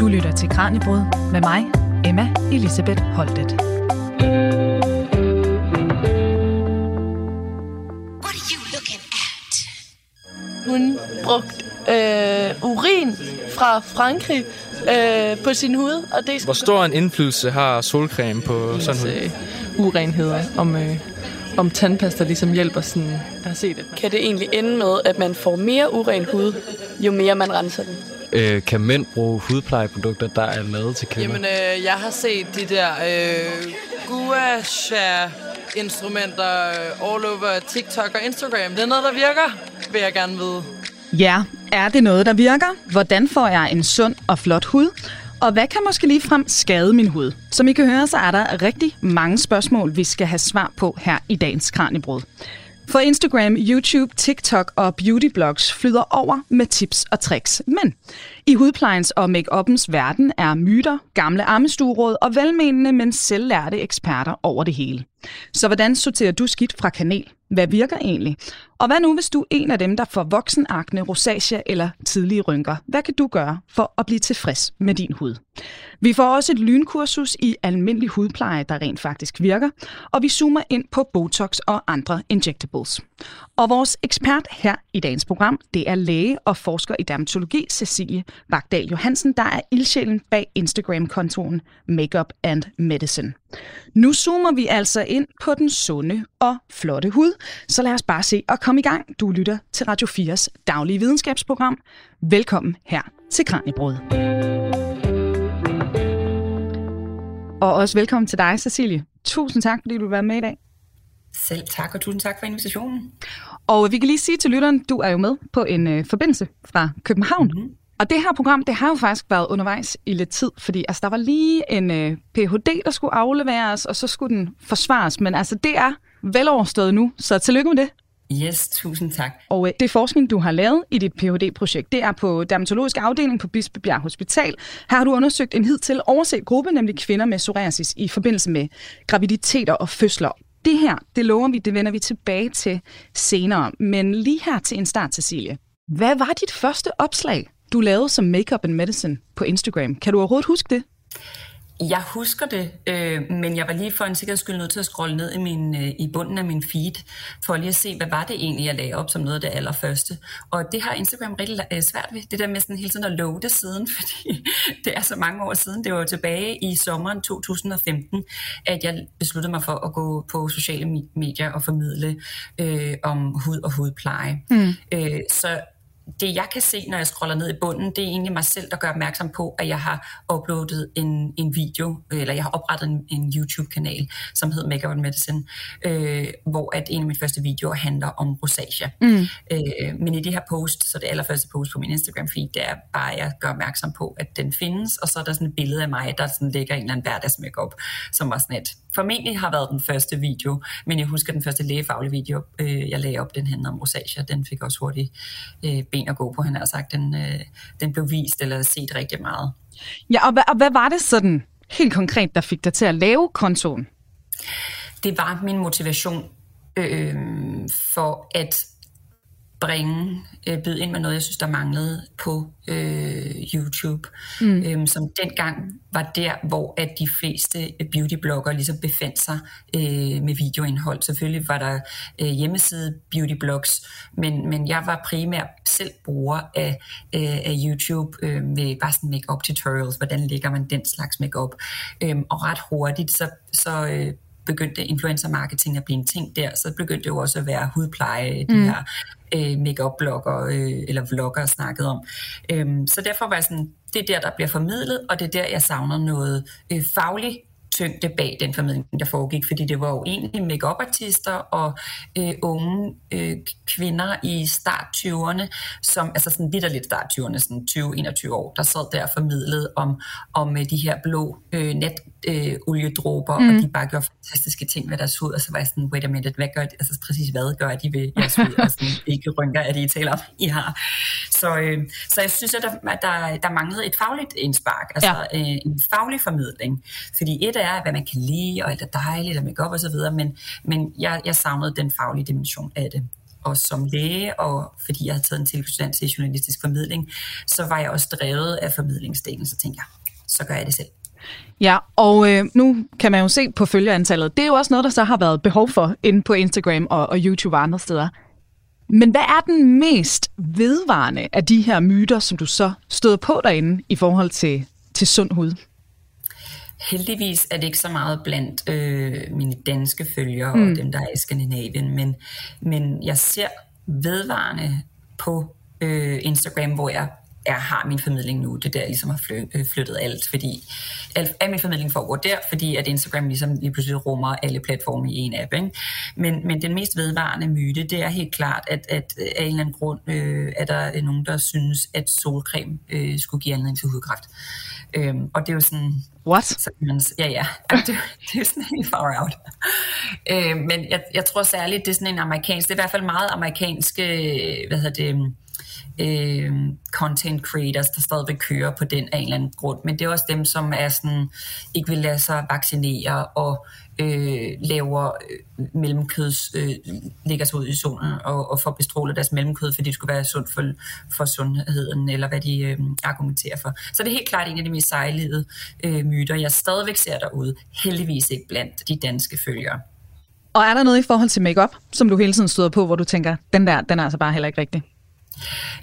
Du lytter til Kranjebrud med mig, Emma Elisabeth Holtet. Hun brugte øh, urin fra Frankrig øh, på sin hud. Og det Hvor stor en indflydelse har solcreme på sådan hud? øh, urenheder, om, øh, om tandpasta ligesom hjælper sådan, jeg har set det. Kan det egentlig ende med, at man får mere uren hud, jo mere man renser den? Øh, kan mænd bruge hudplejeprodukter, der er lavet til kvinder? Jamen, øh, jeg har set de der øh, gua sha instrumenter øh, all over TikTok og Instagram. Det er noget, der virker, vil jeg gerne vide. Ja, er det noget, der virker? Hvordan får jeg en sund og flot hud? Og hvad kan måske ligefrem skade min hud? Som I kan høre, så er der rigtig mange spørgsmål, vi skal have svar på her i dagens Kranjebrud. For Instagram, YouTube, TikTok og beautyblogs flyder over med tips og tricks. Men i hudplejens og make-uppens verden er myter, gamle armestueråd og velmenende, men selvlærte eksperter over det hele. Så hvordan sorterer du skidt fra kanel? Hvad virker egentlig? Og hvad nu, hvis du er en af dem, der får voksenakne, rosacea eller tidlige rynker? Hvad kan du gøre for at blive tilfreds med din hud? Vi får også et lynkursus i almindelig hudpleje, der rent faktisk virker, og vi zoomer ind på Botox og andre injectables. Og vores ekspert her i dagens program, det er læge og forsker i dermatologi, Cecilie Bagdal Johansen, der er ildsjælen bag Instagram-kontoen Makeup and Medicine. Nu zoomer vi altså ind på den sunde og flotte hud, så lad os bare se og komme i gang. Du lytter til Radio 4's daglige videnskabsprogram. Velkommen her til Kranjebrud. Og også velkommen til dig, Cecilie. Tusind tak, fordi du vil være med i dag. Selv tak, og tusind tak for invitationen. Og vi kan lige sige til lytteren, du er jo med på en øh, forbindelse fra København. Mm-hmm. Og det her program, det har jo faktisk været undervejs i lidt tid, fordi altså, der var lige en øh, Ph.D., der skulle afleveres, og så skulle den forsvares. Men altså, det er veloverstået nu, så tillykke med det. Yes, tusind tak. Og øh, det forskning, du har lavet i dit Ph.D.-projekt, det er på dermatologisk afdeling på Bispebjerg Hospital. Her har du undersøgt en hidtil overset gruppe, nemlig kvinder med psoriasis i forbindelse med graviditeter og fødsler. Det her, det lover vi, det vender vi tilbage til senere. Men lige her til en start, Cecilie. Hvad var dit første opslag, du lavede som Makeup and Medicine på Instagram? Kan du overhovedet huske det? Jeg husker det, øh, men jeg var lige for en sikkerheds skyld nødt til at scrolle ned i, min, øh, i bunden af min feed, for lige at se, hvad var det egentlig, jeg lagde op som noget af det allerførste. Og det har Instagram rigtig øh, svært ved, det der med sådan hele tiden at loade siden, fordi det er så mange år siden. Det var tilbage i sommeren 2015, at jeg besluttede mig for at gå på sociale medier og formidle øh, om hud og hudpleje. Mm. Øh, så det jeg kan se, når jeg scroller ned i bunden, det er egentlig mig selv, der gør opmærksom på, at jeg har uploadet en, en video, eller jeg har oprettet en, en YouTube-kanal, som hedder Makeup and Medicine, øh, hvor at en af mine første videoer handler om rosacea. Mm. Øh, men i det her post, så det allerførste post på min Instagram-feed, det er bare, at jeg gør opmærksom på, at den findes, og så er der sådan et billede af mig, der sådan ligger en eller anden hverdagsmakeup, som var sådan et, formentlig har været den første video, men jeg husker den første lægefaglige video, øh, jeg lagde op, den handler om rosacea, den fik også hurtigt øh, ben at gå på, han har sagt. Den, øh, den blev vist eller set rigtig meget. Ja, og, og hvad var det sådan helt konkret, der fik dig til at lave kontoen? Det var min motivation øh, for at bringe, øh, byde ind med noget, jeg synes, der manglede på øh, YouTube, mm. øhm, som dengang var der, hvor at de fleste beautyblogger ligesom befandt sig øh, med videoindhold. Selvfølgelig var der øh, hjemmeside beautyblogs, men, men jeg var primært selv bruger af, øh, af YouTube øh, med bare sådan make-up tutorials, hvordan lægger man den slags make-up. Øhm, og ret hurtigt, så, så øh, begyndte influencer marketing at blive en ting der, så begyndte det jo også at være hudpleje, mm. de her øh, make-up-blogger øh, eller vlogger snakket om. Øhm, så derfor var jeg sådan, det er der, der bliver formidlet, og det er der, jeg savner noget øh, fagligt tyngde bag den formidling, der foregik, fordi det var jo egentlig make artister og øh, unge øh, kvinder i start 20'erne, som, altså sådan lidt start 20'erne, sådan 20-21 år, der sad der og formidlede om, om øh, de her blå øh, net øh, oliedråber, mm. og de bare gjorde fantastiske ting med deres hud, og så var jeg sådan, wait a minute, hvad gør de, altså præcis hvad gør de ved jeres hud, og sådan, hvilke rynker er det, I taler om, I har. Så, øh, så jeg synes, at der, der, der manglede et fagligt indspark, altså ja. øh, en faglig formidling, fordi et er, hvad man kan lide, og alt er dejligt, og make-up og så videre, men, men jeg, jeg savnede den faglige dimension af det. og som læge, og fordi jeg havde taget en tilknytning til journalistisk formidling, så var jeg også drevet af formidlingsdelen, så tænkte jeg, så gør jeg det selv. Ja, og øh, nu kan man jo se på følgerantallet. Det er jo også noget, der så har været behov for inde på Instagram og, og YouTube og andre steder. Men hvad er den mest vedvarende af de her myter, som du så støder på derinde i forhold til, til sund hud? Heldigvis er det ikke så meget blandt øh, mine danske følgere mm. og dem, der er i Skandinavien, men, men jeg ser vedvarende på øh, Instagram, hvor jeg jeg har min formidling nu. Det er der, jeg ligesom har øh, flyttet alt, fordi alt, al min formidling foregår der, fordi at Instagram ligesom lige pludselig rummer alle platforme i en app. Ikke? Men, men den mest vedvarende myte, det er helt klart, at, at af en eller anden grund øh, er der nogen, der synes, at solcreme øh, skulle give anledning til hudkræft. Øhm, og det er jo sådan... What? Så, man, ja, ja. Det, det er sådan helt far out. Øh, men jeg, jeg tror særligt, det er sådan en amerikansk... Det er i hvert fald meget amerikanske... Øh, hvad hedder det øh, content creators, der stadigvæk kører på den af en eller anden grund. Men det er også dem, som er sådan, ikke vil lade sig vaccinere og øh, laver øh, mellemkøds, øh, lægger sig ud i solen og, og får bestrålet deres mellemkød, fordi det skulle være sundt for, for sundheden, eller hvad de øh, argumenterer for. Så det er helt klart en af de mest sejlede øh, myter, jeg stadigvæk ser derude. Heldigvis ikke blandt de danske følgere. Og er der noget i forhold til makeup, som du hele tiden støder på, hvor du tænker, den der, den er altså bare heller ikke rigtig?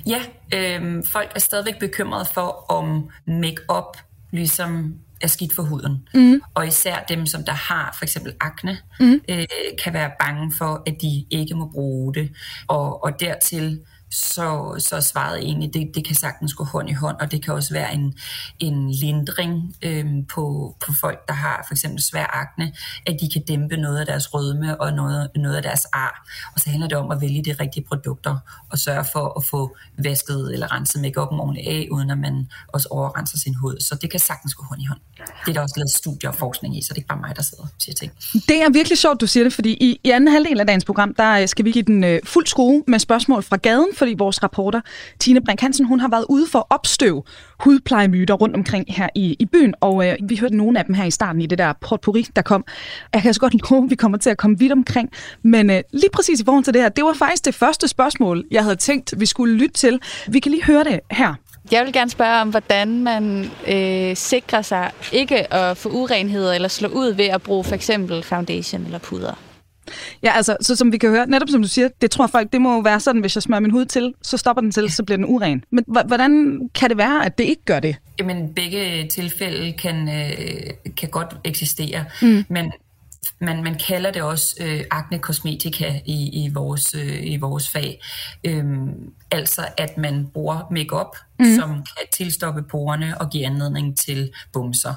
Ja, øh, folk er stadigvæk bekymrede for, om make-up ligesom er skidt for huden. Mm. Og især dem, som der har for eksempel akne, mm. øh, kan være bange for, at de ikke må bruge det. Og, og dertil så, så svaret egentlig, det, det kan sagtens gå hånd i hånd, og det kan også være en, en lindring øhm, på, på folk, der har for eksempel svær akne, at de kan dæmpe noget af deres rødme og noget, noget af deres ar. Og så handler det om at vælge de rigtige produkter og sørge for at få vasket eller renset make-up'en ordentligt af, uden at man også overrenser sin hud. Så det kan sagtens gå hånd i hånd. Det er der også lavet studier og forskning i, så det er ikke bare mig, der sidder og siger ting. Det er virkelig sjovt, du siger det, fordi i, i anden halvdel af dagens program, der øh, skal vi give den øh, fuld skrue med spørgsmål fra gaden, fordi vores rapporter, Tine Brink Hansen, hun har været ude for at opstøve hudplejemyter rundt omkring her i, i byen, og øh, vi hørte nogle af dem her i starten i det der potpourri, der kom. Jeg kan så godt love, at vi kommer til at komme vidt omkring, men øh, lige præcis i forhold til det her, det var faktisk det første spørgsmål, jeg havde tænkt, vi skulle lytte til. Vi kan lige høre det her. Jeg vil gerne spørge om, hvordan man øh, sikrer sig ikke at få urenheder eller slå ud ved at bruge for eksempel foundation eller puder. Ja, altså, så som vi kan høre, netop som du siger, det tror folk, det må jo være sådan, hvis jeg smører min hud til, så stopper den til, så bliver den uren. Men hvordan kan det være, at det ikke gør det? Jamen, begge tilfælde kan, øh, kan godt eksistere, mm. men man, man kalder det også øh, akne kosmetika i, i, vores, øh, i vores fag. Øhm, altså at man bruger makeup mm. som kan tilstoppe porerne og give anledning til bumser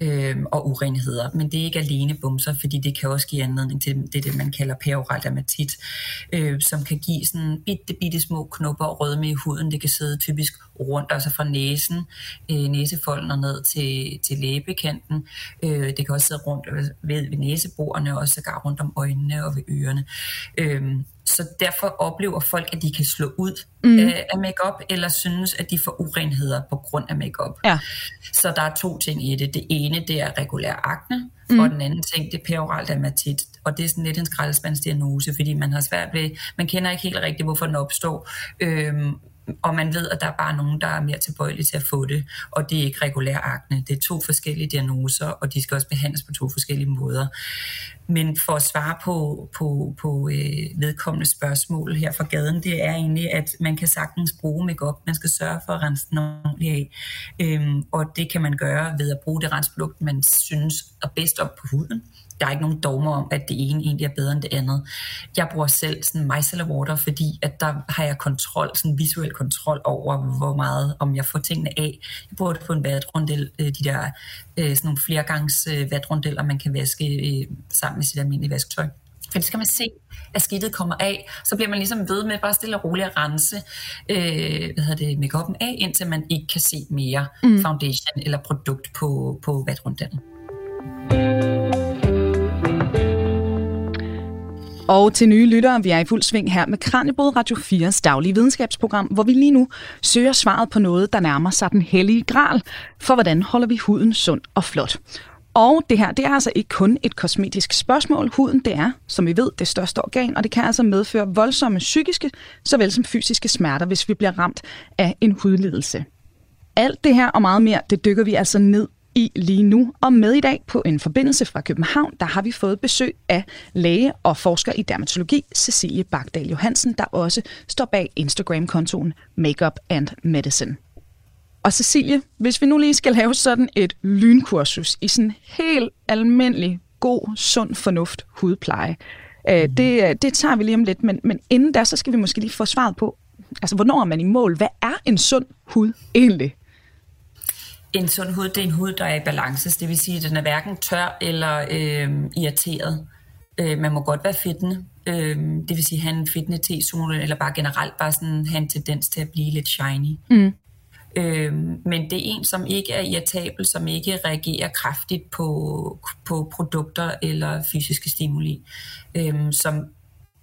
øhm, og urenheder. Men det er ikke alene bumser, fordi det kan også give anledning til det, det man kalder peroral dermatit, øh, som kan give sådan bitte, bitte små knopper og rødme i huden. Det kan sidde typisk rundt, altså fra næsen, øh, næsefolden og ned til, til læbekanten. Øh, det kan også sidde rundt ved, ved næseborene og sågar rundt om øjnene og ved ørerne. Øh, så derfor oplever folk, at de kan slå ud mm. øh, af makeup eller synes, at de får urenheder på grund af makeup. Ja. Så der er to ting i det. Det ene, det er regulær akne, mm. og den anden ting, det er peroral dermatit. Og det er sådan lidt en skraldespandsdiagnose, fordi man har svært ved, man kender ikke helt rigtigt, hvorfor den opstår. Øhm, og man ved, at der er bare nogen, der er mere tilbøjelige til at få det, og det er ikke regulær akne. Det er to forskellige diagnoser, og de skal også behandles på to forskellige måder. Men for at svare på, på, på øh, vedkommende spørgsmål her fra gaden, det er egentlig, at man kan sagtens bruge makeup. Man skal sørge for at rense den ordentligt af. Øhm, og det kan man gøre ved at bruge det rensprodukt, man synes er bedst op på huden der er ikke nogen dogmer om, at det ene egentlig er bedre end det andet. Jeg bruger selv sådan micellar water, fordi at der har jeg kontrol, sådan visuel kontrol over, hvor meget, om jeg får tingene af. Jeg bruger det på en vatrundel, øh, de der øh, sådan nogle flergangs øh, vatrundeller, man kan vaske sammen med sit almindelige vasketøj. For det skal man se, at skidtet kommer af, så bliver man ligesom ved med bare stille og roligt at rense øh, hvad hedder det, make af, indtil man ikke kan se mere mm. foundation eller produkt på, på vatrundellen. Og til nye lyttere, vi er i fuld sving her med Kranjebrud Radio 4's daglige videnskabsprogram, hvor vi lige nu søger svaret på noget, der nærmer sig den hellige gral, for hvordan holder vi huden sund og flot. Og det her, det er altså ikke kun et kosmetisk spørgsmål. Huden, det er, som vi ved, det største organ, og det kan altså medføre voldsomme psykiske, såvel som fysiske smerter, hvis vi bliver ramt af en hudlidelse. Alt det her og meget mere, det dykker vi altså ned i lige nu. Og med i dag på en forbindelse fra København, der har vi fået besøg af læge og forsker i dermatologi, Cecilie Bagdal Johansen, der også står bag Instagram-kontoen Makeup and Medicine. Og Cecilie, hvis vi nu lige skal lave sådan et lynkursus i sådan helt almindelig, god, sund fornuft hudpleje, øh, det, det tager vi lige om lidt, men, men inden da, så skal vi måske lige få svaret på, altså hvornår er man i mål? Hvad er en sund hud egentlig? En sund hud, det er en hud, der er i balance. Det vil sige, at den er hverken tør eller øh, irriteret. Øh, man må godt være fedtende. Øh, det vil sige, have en fedtende T-zone, eller bare generelt bare sådan have en tendens til at blive lidt shiny. Mm. Øh, men det er en, som ikke er irritabel, som ikke reagerer kraftigt på, på produkter eller fysiske stimuli. Øh, som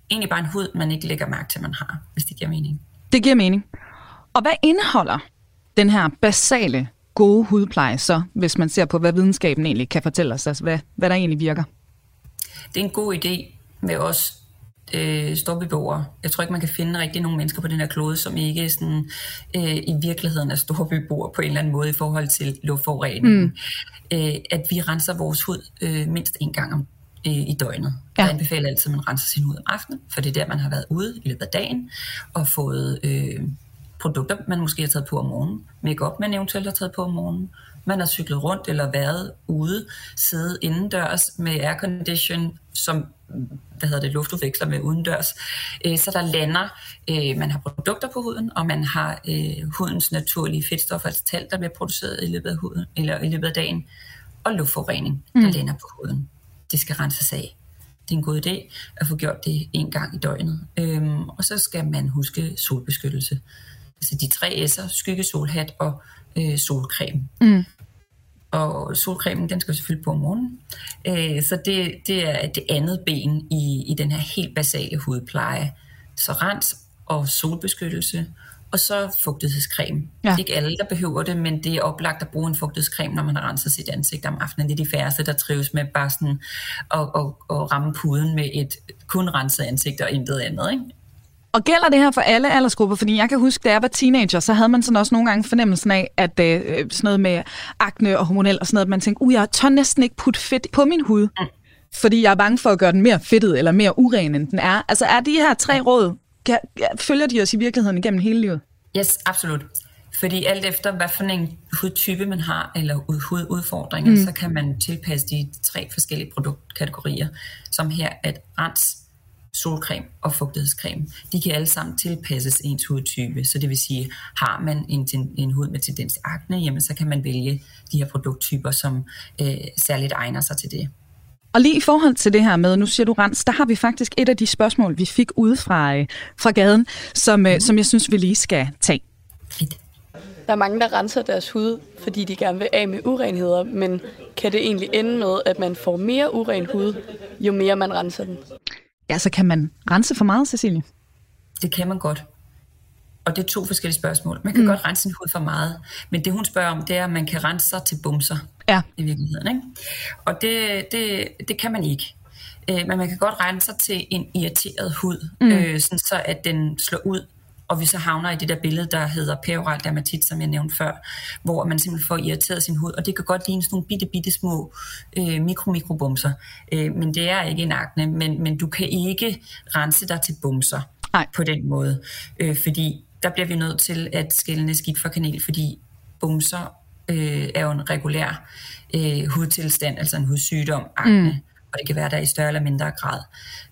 egentlig bare en hud, man ikke lægger mærke til, man har, hvis det giver mening. Det giver mening. Og hvad indeholder den her basale gode hudpleje så, hvis man ser på, hvad videnskaben egentlig kan fortælle os, altså hvad, hvad der egentlig virker? Det er en god idé med os øh, storbybeboere. Jeg tror ikke, man kan finde rigtig nogle mennesker på den her klode, som ikke sådan, øh, i virkeligheden er storbybeboere på en eller anden måde i forhold til luftforurening. Mm. Øh, at vi renser vores hud øh, mindst en gang om øh, i døgnet. Ja. Jeg anbefaler altid, at man renser sin hud om aftenen, for det er der, man har været ude i løbet af dagen og fået øh, produkter, man måske har taget på om morgenen, makeup man eventuelt har taget på om morgenen, man har cyklet rundt eller været ude, siddet indendørs med aircondition, som hvad hedder det, luftudveksler med udendørs. Øh, så der lander, øh, man har produkter på huden, og man har øh, hudens naturlige fedtstoffer, altså tal, der bliver produceret i løbet af, huden, eller i løbet af dagen, og luftforurening, der mm. lander på huden. Det skal renses af. Det er en god idé at få gjort det en gang i døgnet. Øhm, og så skal man huske solbeskyttelse. Altså de tre S'er, skyggesolhat og øh, solcreme. Mm. Og solcremen, den skal selvfølgelig på om morgenen. Øh, så det, det er det andet ben i, i den her helt basale hudpleje. Så rens og solbeskyttelse, og så fugtighedscreme. Ja. Det er ikke alle, der behøver det, men det er oplagt at bruge en fugtighedscreme, når man har renset sit ansigt om aftenen. Det er de færreste, der trives med bare sådan at, at, at ramme puden med et kun renset ansigt og intet andet. Ikke? Og gælder det her for alle aldersgrupper? Fordi jeg kan huske, da jeg var teenager, så havde man sådan også nogle gange fornemmelsen af, at øh, sådan noget med akne og hormonel og sådan noget, at man tænkte, uh, jeg tør næsten ikke putte fedt på min hud, mm. fordi jeg er bange for at gøre den mere fedtet eller mere uren, end den er. Altså er de her tre råd, kan, følger de os i virkeligheden igennem hele livet? Yes, absolut. Fordi alt efter, hvad for en hudtype man har, eller hududfordringer, mm. så kan man tilpasse de tre forskellige produktkategorier, som her at rens, solcreme og fugtighedscreme. De kan alle sammen tilpasses ens hudtype, så det vil sige, har man en, en hud med tendens til akne, jamen så kan man vælge de her produkttyper, som øh, særligt egner sig til det. Og lige i forhold til det her med, nu siger du rens, der har vi faktisk et af de spørgsmål, vi fik ude fra, øh, fra gaden, som, mm. som jeg synes, vi lige skal tage. Fedt. Der er mange, der renser deres hud, fordi de gerne vil af med urenheder, men kan det egentlig ende med, at man får mere uren hud, jo mere man renser den? Ja, så kan man rense for meget, Cecilie? Det kan man godt. Og det er to forskellige spørgsmål. Man kan mm. godt rense sin hud for meget, men det hun spørger om, det er, at man kan rense sig til bumser ja. i virkeligheden. Ikke? Og det, det, det kan man ikke. Øh, men man kan godt rense sig til en irriteret hud, mm. øh, sådan så at den slår ud og vi så havner i det der billede, der hedder peroral dermatit, som jeg nævnte før, hvor man simpelthen får irriteret sin hud, og det kan godt ligne sådan nogle bitte, bitte små øh, mikro-mikrobumser, øh, men det er ikke en akne, men, men du kan ikke rense dig til bumser Nej. på den måde, øh, fordi der bliver vi nødt til at skille skidt for kanel, fordi bumser øh, er jo en regulær øh, hudtilstand, altså en hudsygdom, akne. Mm og det kan være der i større eller mindre grad.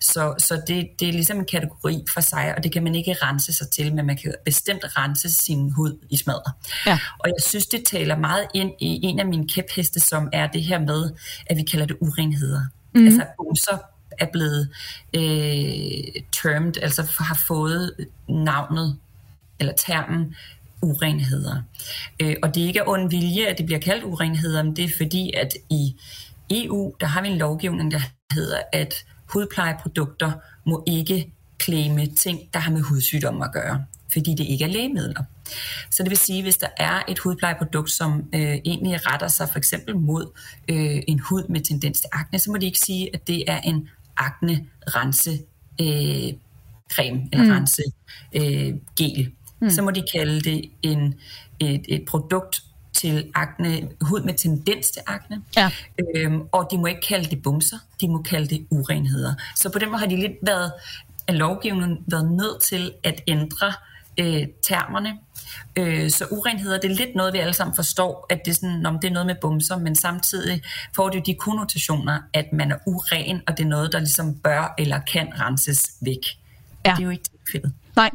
Så, så det, det er ligesom en kategori for sig, og det kan man ikke rense sig til, men man kan bestemt rense sin hud i smadret. Ja. Og jeg synes, det taler meget ind i en af mine kæpheste, som er det her med, at vi kalder det urenheder. Mm. Altså bumser er blevet øh, termed, altså har fået navnet eller termen urenheder. Øh, og det er ikke af ond vilje, at det bliver kaldt urenheder, men det er fordi, at i EU, der har vi en lovgivning, der hedder, at hudplejeprodukter må ikke claime ting, der har med hudsygdomme at gøre, fordi det ikke er lægemidler. Så det vil sige, hvis der er et hudplejeprodukt, som øh, egentlig retter sig for eksempel mod øh, en hud med tendens til akne, så må de ikke sige, at det er en akne-rense øh, creme eller mm. rense øh, gel. Mm. Så må de kalde det en, et, et produkt til akne, hud med tendens til akne. Ja. Øhm, og de må ikke kalde det bumser, de må kalde det urenheder. Så på den måde har de lidt været, af lovgivningen været nødt til at ændre øh, termerne. Øh, så urenheder, det er lidt noget, vi alle sammen forstår, at det er, sådan, om det er noget med bumser, men samtidig får det jo de konnotationer, at man er uren, og det er noget, der ligesom bør eller kan renses væk. Ja. Det er jo ikke tilfældet. Nej.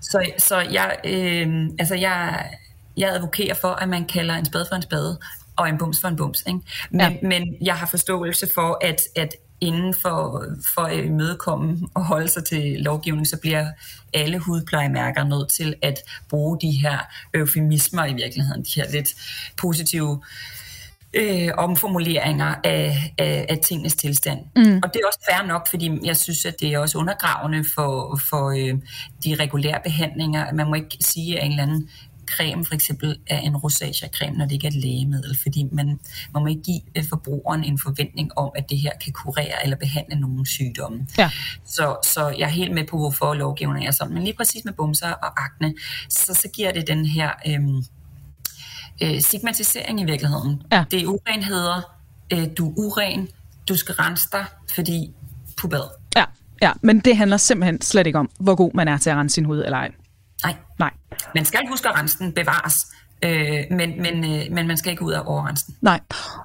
Så, så jeg, øh, altså jeg, jeg advokerer for, at man kalder en spade for en spade, og en bums for en bums. Ikke? Men, ja. men jeg har forståelse for, at, at inden for, for at imødekomme og holde sig til lovgivning, så bliver alle hudplejemærker nødt til at bruge de her eufemismer i virkeligheden, de her lidt positive øh, omformuleringer af, af, af tingens tilstand. Mm. Og det er også fair nok, fordi jeg synes, at det er også undergravende for, for øh, de regulære behandlinger. Man må ikke sige, at en eller anden creme for eksempel er en rosacea-creme, når det ikke er et lægemiddel, fordi man, man må ikke give øh, forbrugeren en forventning om, at det her kan kurere eller behandle nogle sygdomme. Ja. Så, så jeg er helt med på, hvorfor lovgivningen er sådan. Men lige præcis med bumser og akne, så, så giver det den her øhm, øh, stigmatisering i virkeligheden. Ja. Det er urenheder, øh, du er uren, du skal rense dig, fordi pubad. Ja, ja, men det handler simpelthen slet ikke om, hvor god man er til at rense sin hud eller ej. Nej. Nej. Man skal huske at rense den bevares, øh, men, men, øh, men man skal ikke ud af overrense den. Nej.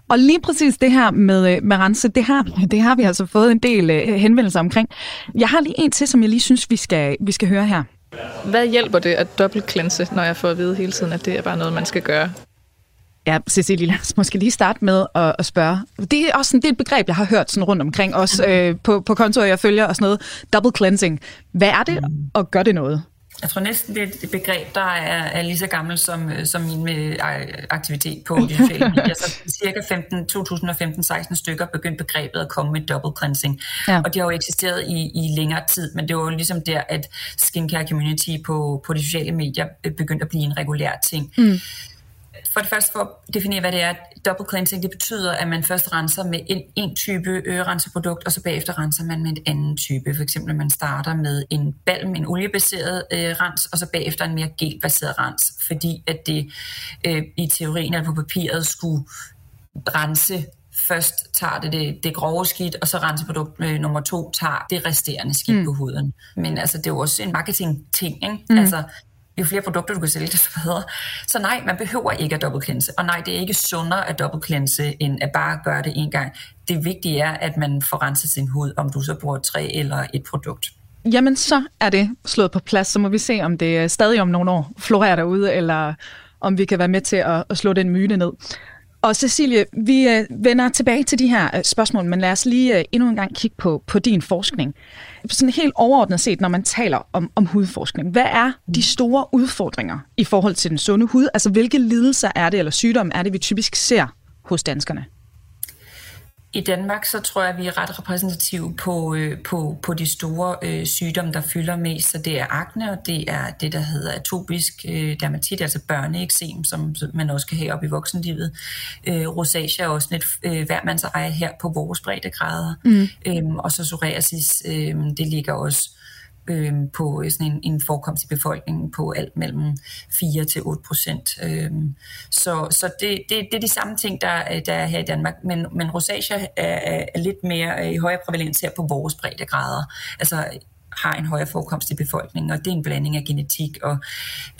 Og lige præcis det her med, øh, med rense, det har, det har vi altså fået en del øh, henvendelser omkring. Jeg har lige en til, som jeg lige synes, vi skal, vi skal høre her. Hvad hjælper det at dobbelt cleanse, når jeg får at vide hele tiden, at det er bare noget, man skal gøre? Ja, Cecilie, lad os måske lige starte med at, at spørge. Det er også sådan, det er et begreb, jeg har hørt sådan rundt omkring, også øh, på, på kontorer, jeg følger og sådan noget. Double cleansing. Hvad er det, og gør det noget? Jeg tror næsten, det er et begreb, der er, er lige så gammelt som, øh, som min med aktivitet på de sociale medier. Så cirka 2015-16 stykker begyndte begrebet at komme med double cleansing. Ja. Og det har jo eksisteret i, i længere tid, men det var jo ligesom der, at skincare community på, på de sociale medier begyndte at blive en regulær ting. Mm. For det første for at definere, hvad det er, double cleansing, det betyder, at man først renser med en, en type ørenseprodukt, og så bagefter renser man med en anden type. For eksempel, man starter med en balm, en oliebaseret øh, rens, og så bagefter en mere gelbaseret rens, fordi at det øh, i teorien eller på papiret skulle rense først tager det, det det grove skidt, og så renseprodukt øh, nummer to tager det resterende skidt mm. på huden. Men altså, det er jo også en marketing-ting, ikke? Mm. Altså, jo flere produkter du kan sælge, desto bedre. Så nej, man behøver ikke at double. Og nej, det er ikke sundere at double end at bare gøre det en gang. Det vigtige er, at man får renset sin hud, om du så bruger tre eller et produkt. Jamen, så er det slået på plads. Så må vi se, om det øh, stadig om nogle år florerer derude, eller om vi kan være med til at, at slå den myte ned. Og Cecilie, vi øh, vender tilbage til de her øh, spørgsmål, men lad os lige endnu en gang kigge på, på din forskning. Sådan helt overordnet set, når man taler om, om hudforskning, hvad er de store udfordringer i forhold til den sunde hud? Altså, hvilke lidelser er det, eller sygdomme er det, vi typisk ser hos danskerne? I Danmark så tror jeg, at vi er ret repræsentative på, øh, på, på de store øh, sygdomme, der fylder mest. Så det er akne, og det er det, der hedder atopisk øh, dermatit, altså børneeksem, som man også kan have op i voksenlivet. Øh, rosacea er også lidt øh, hvermands eje her på vores breddegrader. Mm. Øhm, og så psoriasis, øh, det ligger også Øhm, øh, på sådan en, en forekomst i befolkningen på alt mellem 4 til 8 procent. Øh, så så det, det, det er de samme ting, der, øh, der er her i Danmark, men, men rosacea er, er lidt mere øh, i højere prævalens her på vores breddegrader. Altså har en højere forekomst i befolkningen, og det er en blanding af genetik, og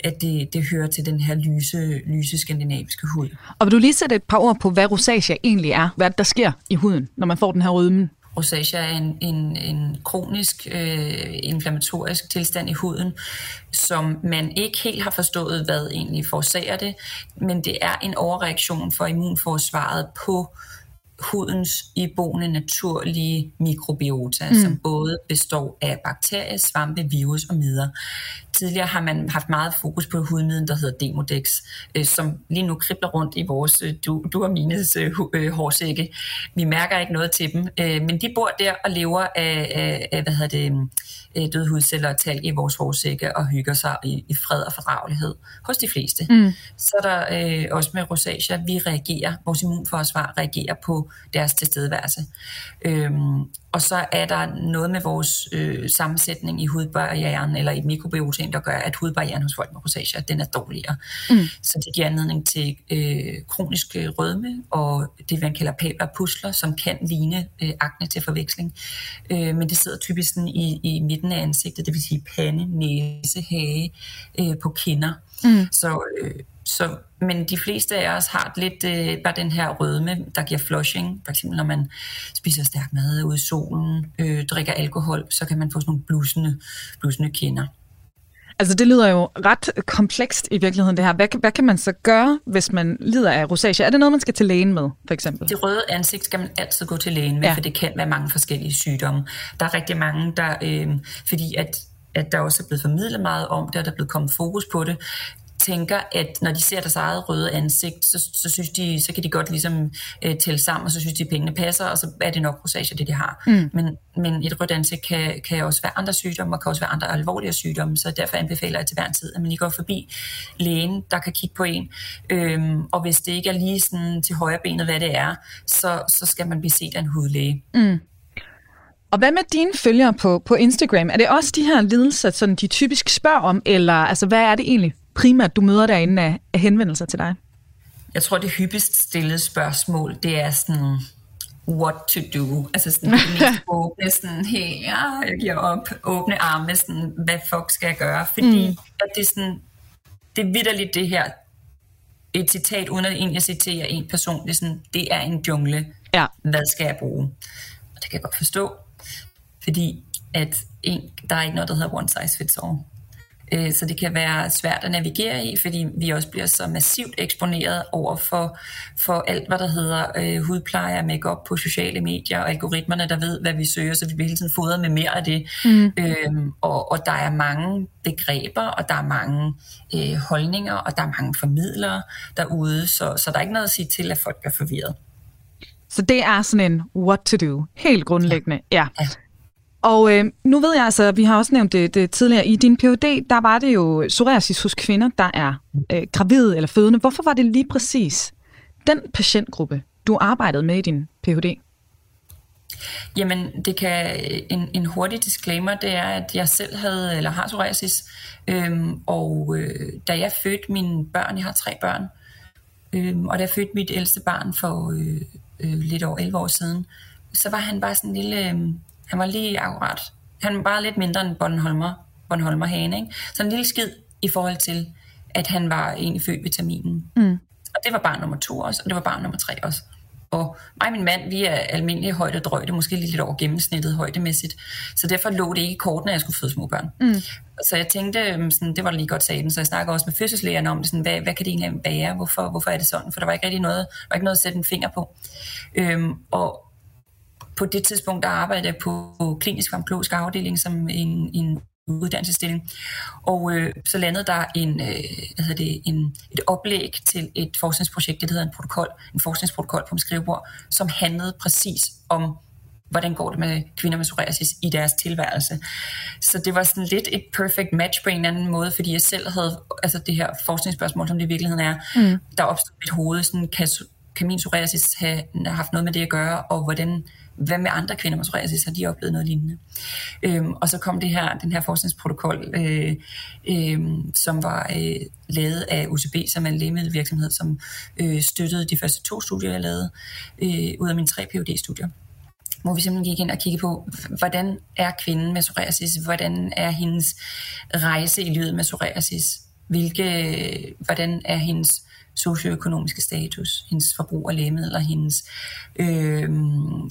at det, det hører til den her lyse, lyse skandinaviske hud. Og vil du lige sætte et par ord på, hvad rosacea egentlig er? Hvad der sker i huden, når man får den her rødmen? Rosacea er en, en, en kronisk øh, inflammatorisk tilstand i huden, som man ikke helt har forstået, hvad egentlig forårsager det, men det er en overreaktion for immunforsvaret på hudens iboende naturlige mikrobiota, Mm. som både består af bakterier, svampe, virus og midler. Tidligere har man haft meget fokus på hudmidlen, der hedder Demodex, øh, som lige nu kribler rundt i vores, øh, du, du og mines øh, øh, hårsække. Vi mærker ikke noget til dem, øh, men de bor der og lever af, af, af hvad hedder det, øh, døde hudceller og talg i vores hårsække og hygger sig i, i fred og fordragelighed hos de fleste. Mm. Så er der øh, også med rosacea, vi reagerer, vores immunforsvar reagerer på deres tilstedeværelse. Øhm, og så er der noget med vores øh, sammensætning i hudbarrieren, eller i mikrobioten, der gør, at hudbarrieren hos folk med rosacea, den er dårligere. Mm. Så det giver anledning til øh, kronisk øh, rødme, og det man kalder paperbusler, som kan ligne øh, akne til forveksling. Øh, men det sidder typisk sådan i, i midten af ansigtet, det vil sige pande, næse, hage, øh, på kinder. Mm. Så, øh, så, men de fleste af os har lidt øh, bare den her rødme, der giver flushing. For eksempel når man spiser stærk mad ude i solen, øh, drikker alkohol, så kan man få sådan nogle blusende, blusende kinder. Altså, det lyder jo ret komplekst i virkeligheden, det her. Hvad, kan- hvad kan man så gøre, hvis man lider af rosacea? Er det noget, man skal til lægen med, for eksempel? Det røde ansigt skal man altid gå til lægen med, ja. for det kan være mange forskellige sygdomme. Der er rigtig mange, der, øh, fordi at, at der også er blevet formidlet meget om det, og der er blevet kommet fokus på det, tænker, at når de ser deres eget røde ansigt, så, så, synes de, så kan de godt ligesom øh, tælle sammen, og så synes de, at pengene passer, og så er det nok rosacea, det de har. Mm. Men, men et rødt ansigt kan, kan også være andre sygdomme, og kan også være andre alvorlige sygdomme, så derfor anbefaler jeg til hver en tid, at man lige går forbi lægen, der kan kigge på en. Øhm, og hvis det ikke er lige sådan til højre benet, hvad det er, så, så skal man blive set af en hudlæge. Mm. Og hvad med dine følgere på, på Instagram? Er det også de her lidelser, sådan de typisk spørger om, eller altså, hvad er det egentlig primært, du møder derinde af, af henvendelser til dig? Jeg tror, det hyppigst stillede spørgsmål, det er sådan, what to do. Altså sådan det mest åbne, sådan, hey, ja, jeg giver op, åbne arme, sådan, hvad fuck skal jeg gøre? Fordi Mm. at det er sådan, det er vidderligt det her, et citat, uden at egentlig citere en person, det er sådan, det er en jungle. Ja. Hvad skal jeg bruge? Og det kan jeg godt forstå, fordi at en, der er ikke noget, der hedder one size fits all. Øh, Så det kan være svært at navigere i, fordi vi også bliver så massivt eksponeret over for, for alt, hvad der hedder øh, hudpleje og makeup på sociale medier, og algoritmerne, der ved, hvad vi søger, så vi bliver hele tiden fodret med mere af det. Mm. Øhm, og, og der er mange begreber, og der er mange øh, holdninger, og der er mange formidlere derude, så, så der er ikke noget at sige til, at folk bliver forvirret. Så det er sådan en what to do, helt grundlæggende. Ja. Ja. Og øh, nu ved jeg altså, vi har også nævnt det, det tidligere, i din PhD, der var det jo psoriasis hos kvinder, der er øh, gravide eller fødende. Hvorfor var det lige præcis den patientgruppe, du arbejdede med i din PhD? Jamen, det kan en, en hurtig disclaimer, det er, at jeg selv havde, eller har psoriasis, øhm, og øh, da jeg fødte mine børn, jeg har tre børn, øhm, og da jeg fødte mit ældste barn for øh, øh, lidt over 11 år siden, så var han bare sådan en lille, øhm, han var lige akkurat, han var bare lidt mindre end Bornholmer, Bornholmer hane, ikke? Så en lille skid i forhold til, at han var egentlig født ved terminen. Mm. Og det var barn nummer to også, og det var barn nummer tre også. Og mig og min mand, vi er almindelige højde drøjde, måske lige lidt over gennemsnittet højdemæssigt. Så derfor lå det ikke i kortene, at jeg skulle føde små børn. Mm. Så jeg tænkte, øhm, sådan, det var lige godt sagen, så jeg snakker også med fødselslægerne om det, sådan, hvad, hvad kan det egentlig være, hvorfor, hvorfor er det sådan, for der var ikke rigtig noget, var ikke noget at sætte en finger på. Øhm, og på det tidspunkt, der arbejdede jeg på klinisk farmakologisk afdeling som en, en uddannelsesstilling. Og øh, så landede der en, øh, hvad hedder det, en, et oplæg til et forskningsprojekt, det hedder en protokol, en forskningsprotokol på mit skrivebord, som handlede præcis om hvordan går det med kvinder med psoriasis i deres tilværelse. Så det var sådan lidt et perfect match på en eller anden måde, fordi jeg selv havde altså det her forskningsspørgsmål, som det i virkeligheden er, Mm. der opstod mit hoved, sådan, kan, kan min psoriasis have haft noget med det at gøre, og hvordan, hvad med andre kvinder? Med psoriasis, har de oplevet noget lignende? Øhm, og så kom det her, den her forskningsprotokol, øh, øh, som var øh, lavet af UCB, som er en lægemiddelvirksomhed, som øh, støttede de første to studier, jeg lavede, øh, ud af mine tre PhD-studier hvor vi simpelthen gik ind og kiggede på, hvordan er kvinden med psoriasis, hvordan er hendes rejse i livet med psoriasis, hvilke, øh, hvordan er hendes socioøkonomiske status, hendes forbrug af lægemidler, hendes øh,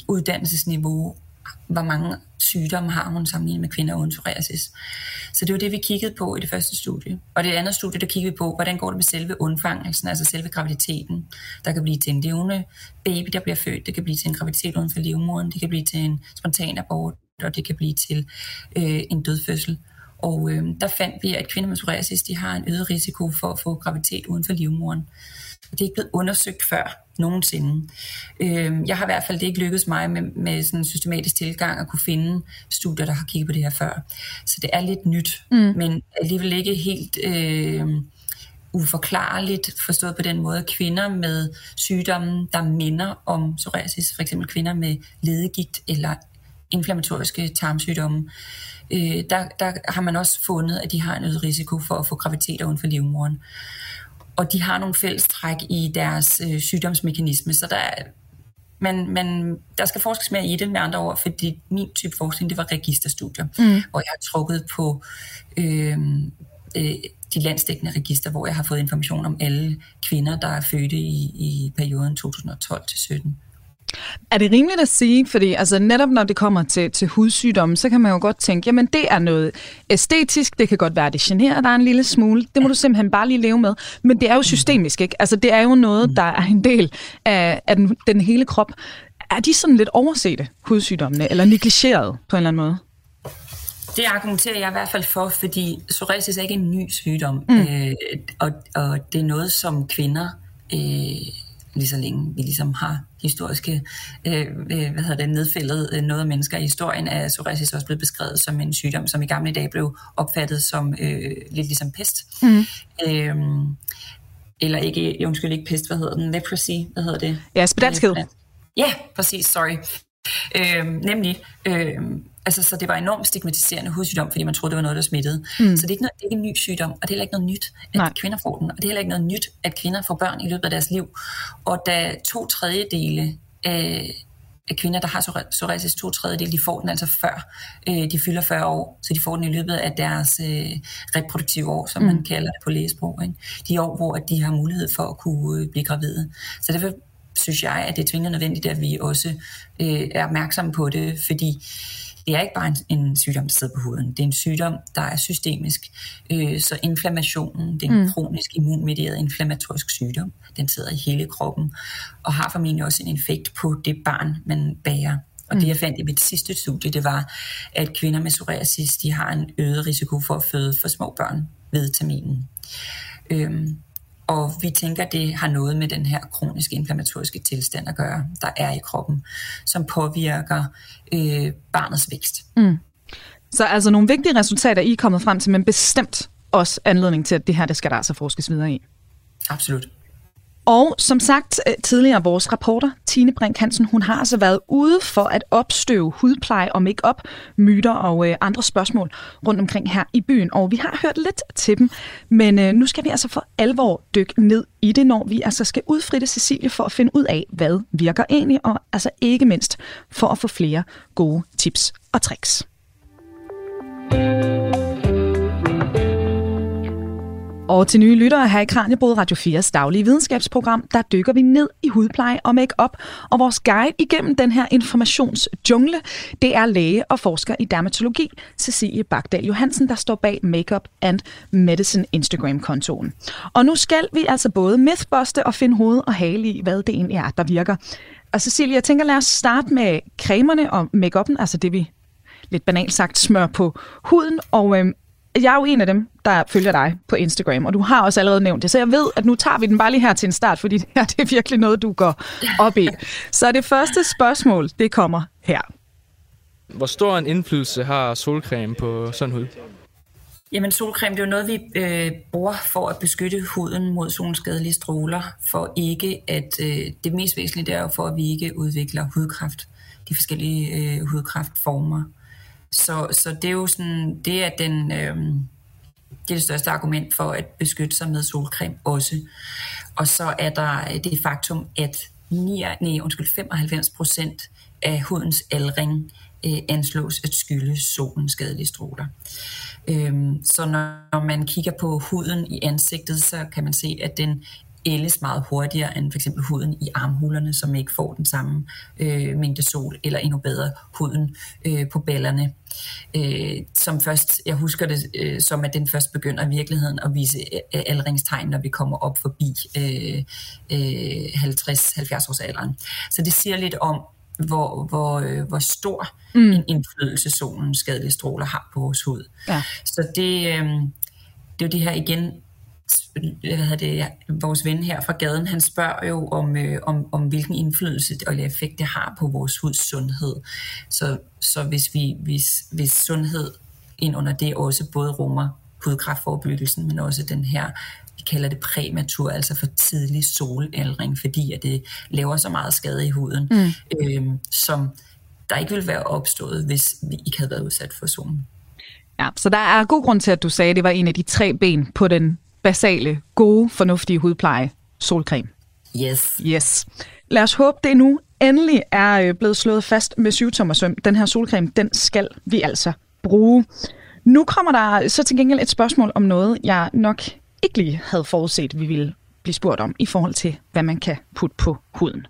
uddannelsesniveau, hvor mange sygdomme har hun sammenlignet med kvinder uden psoriasis. Så det var det, vi kiggede på i det første studie. Og det andet studie, der kiggede vi på, hvordan går det med selve undfangelsen, altså selve graviditeten. Der kan blive til en levende baby, der bliver født. Det kan blive til en graviditet uden for livmoderen. Det kan blive til en spontan abort, og det kan blive til øh, en dødfødsel. Og øh, der fandt vi, at kvinder med psoriasis, de har en øget risiko for at få graviditet uden for livmoderen. Det er ikke blevet undersøgt før nogensinde. Øh, jeg har i hvert fald det ikke lykkedes mig med, med sådan en systematisk tilgang at kunne finde studier, der har kigget på det her før. Så det er lidt nyt, mm. men alligevel ikke helt øh, uforklarligt forstået på den måde, at kvinder med sygdomme, der minder om psoriasis, for eksempel kvinder med ledegigt eller inflammatoriske tarmsygdomme, øh, der, der har man også fundet, at de har en øget risiko for at få graviditet uden for livmoderen og de har nogle fællestræk i deres øh, sygdomsmekanisme, så der er, men, men der skal forskes mere i det med andre ord, fordi min type forskning, det var registerstudier, mm. hvor jeg har trukket på øh, øh, de landsdækkende register, hvor jeg har fået information om alle kvinder, der er fødte i, i perioden 2012 til 17. Er det rimeligt at sige, fordi altså netop når det kommer til, til hudsygdomme, så kan man jo godt tænke, jamen det er noget æstetisk, det kan godt være, det generer dig en lille smule, det må du simpelthen bare lige leve med, men det er jo systemisk, ikke? Altså det er jo noget, der er en del af, af den, den hele krop. Er de sådan lidt oversete, hudsygdommene, eller negligeret på en eller anden måde? Det argumenterer jeg i hvert fald for, fordi psoriasis er ikke en ny sygdom, mm. øh, og, og det er noget, som kvinder... Øh, lige så længe vi ligesom har historiske, øh, øh, hvad hedder det, nedfældet øh, noget af mennesker i historien, er psoriasis også blevet beskrevet som en sygdom, som i gamle dage blev opfattet som øh, lidt ligesom pest. Mm. Øh, eller ikke, undskyld, ikke pest, hvad hedder den? Leprosy, hvad hedder det? Ja, spedalskhed. Ja, præcis, sorry. Øh, nemlig, øh, altså, så det var enormt stigmatiserende hudsygdom, fordi man troede, det var noget, der smittede. Mm. Så det er, ikke noget, det er ikke en ny sygdom, og det er heller ikke noget nyt, at Nej. kvinder får den. Og det er heller ikke noget nyt, at kvinder får børn i løbet af deres liv. Og da to tredjedele af, af kvinder, der har psoriasis, to tredjedele, de får den altså før øh, de fylder 40 år. Så de får den i løbet af deres øh, reproduktive år, som mm. man kalder det på lægesprog. Ikke? De år, hvor de har mulighed for at kunne øh, blive gravide. Så derfor synes jeg, at det er tvingende nødvendigt, at vi også øh, er opmærksomme på det, fordi det er ikke bare en, en sygdom, der sidder på huden. Det er en sygdom, der er systemisk. Øh, så inflammationen, det er en mm. kronisk immunmedieret inflammatorisk sygdom. Den sidder i hele kroppen og har formentlig også en effekt på det barn, man bærer. Og mm. det jeg fandt i mit sidste studie, det var, at kvinder med psoriasis, de har en øget risiko for at føde for små børn ved terminen. Øhm, og vi tænker, at det har noget med den her kroniske inflammatoriske tilstand at gøre, der er i kroppen, som påvirker øh, barnets vækst. Mm. Så altså nogle vigtige resultater, I er kommet frem til, men bestemt også anledning til, at det her, det skal der altså forskes videre i. Absolut. Og som sagt øh, tidligere, vores reporter Tine Brink Hansen, hun har altså været ude for at opstøve hudpleje og make-up, myter og øh, andre spørgsmål rundt omkring her i byen. Og vi har hørt lidt til dem, men øh, nu skal vi altså for alvor dykke ned i det, når vi altså skal udfritte Cecilie for at finde ud af, hvad virker egentlig, og altså ikke mindst for at få flere gode tips og tricks. Og til nye lyttere her i Kranjebrud Radio 4's daglige videnskabsprogram, der dykker vi ned i hudpleje og makeup. Og vores guide igennem den her informationsjungle, det er læge og forsker i dermatologi, Cecilie Bagdal Johansen, der står bag Makeup and Medicine Instagram-kontoen. Og nu skal vi altså både mythbuste og finde hoved og hale i, hvad det egentlig er, der virker. Og Cecilie, jeg tænker, lad os starte med cremerne og makeupen, altså det vi lidt banalt sagt smør på huden. Og øhm, jeg er jo en af dem, der følger dig på Instagram, og du har også allerede nævnt det, så jeg ved, at nu tager vi den bare lige her til en start, fordi det her det er virkelig noget, du går op i. Så det første spørgsmål, det kommer her. Hvor stor en indflydelse har solcreme på sådan hud? Jamen solcreme, det er jo noget, vi øh, bruger for at beskytte huden mod solens skadelige stråler, for ikke at, øh, det mest væsentlige det er jo for, at vi ikke udvikler hudkræft, de forskellige øh, hudkræftformer. Så, så det er jo sådan, det er den, øh, det er det største argument for at beskytte sig med solcreme også. Og så er der det faktum, at 9, nej, undskyld, 95 procent af hudens aldring øh, anslås at skylde solens skadelige stråler. Øhm, så når man kigger på huden i ansigtet, så kan man se, at den ældes meget hurtigere end for eksempel huden i armhulerne, som ikke får den samme øh, mængde sol, eller endnu bedre huden øh, på ballerne. Øh, som først, jeg husker det øh, som, at den først begynder i virkeligheden at vise øh, aldringstegn, når vi kommer op forbi øh, øh, 50-70 års alderen. Så det siger lidt om, hvor, hvor, øh, hvor stor mm. en indflydelse solens skadelige stråler har på vores hud. Ja. Så det, øh, det er jo det her igen, hvad hedder det, vores ven her fra gaden, han spørger jo om, øh, om, om hvilken indflydelse og effekt det har på vores huds sundhed. Så, så hvis, vi, hvis, hvis sundhed ind under det også både rummer hudkræftforebyggelsen, men også den her vi kalder det præmatur, altså for tidlig solaldring, fordi at det laver så meget skade i huden, mm. øhm, som der ikke ville være opstået, hvis vi ikke havde været udsat for solen. Ja, så der er god grund til, at du sagde, at det var en af de tre ben på den basale, gode, fornuftige hudpleje, solcreme. Yes. Yes. Lad os håbe, det nu endelig er øh, blevet slået fast med syvtommersøm. Den her solcreme, den skal vi altså bruge. Nu kommer der så til gengæld et spørgsmål om noget, jeg nok ikke lige havde forudset, vi ville blive spurgt om, i forhold til, hvad man kan putte på huden.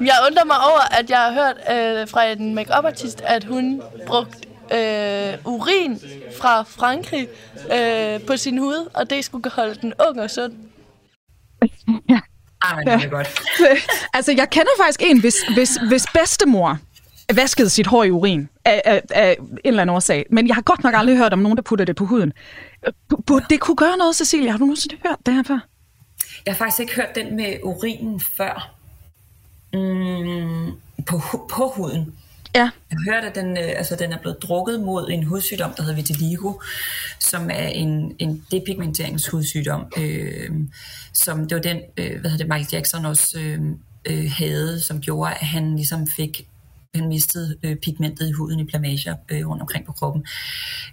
Jeg undrer mig over, at jeg har hørt øh, fra en make artist at hun brugte øh, urin fra Frankrig øh, på sin hud, og det skulle holde den ung og sund. ja. Ej, det er godt. altså, jeg kender faktisk en, hvis, hvis, hvis bedstemor vaskede sit hår i urin af, af, af en eller anden årsag. Men jeg har godt nok aldrig hørt om nogen, der putter det på huden. Burde det kunne gøre noget, Cecilia? Har du nogensinde hørt det her før? Jeg har faktisk ikke hørt den med urinen før. Mm, på, på huden. Ja. Jeg har hørt, at den, øh, altså, den er blevet drukket mod en hudsygdom, der hedder vitiligo, som er en, en depigmenteringshudsygdom. øh, som det var den, øh, hvad hedder det, Michael Jackson også øh, øh, havde, som gjorde, at han ligesom fik han mistede øh, pigmentet i huden i plamager øh, rundt omkring på kroppen.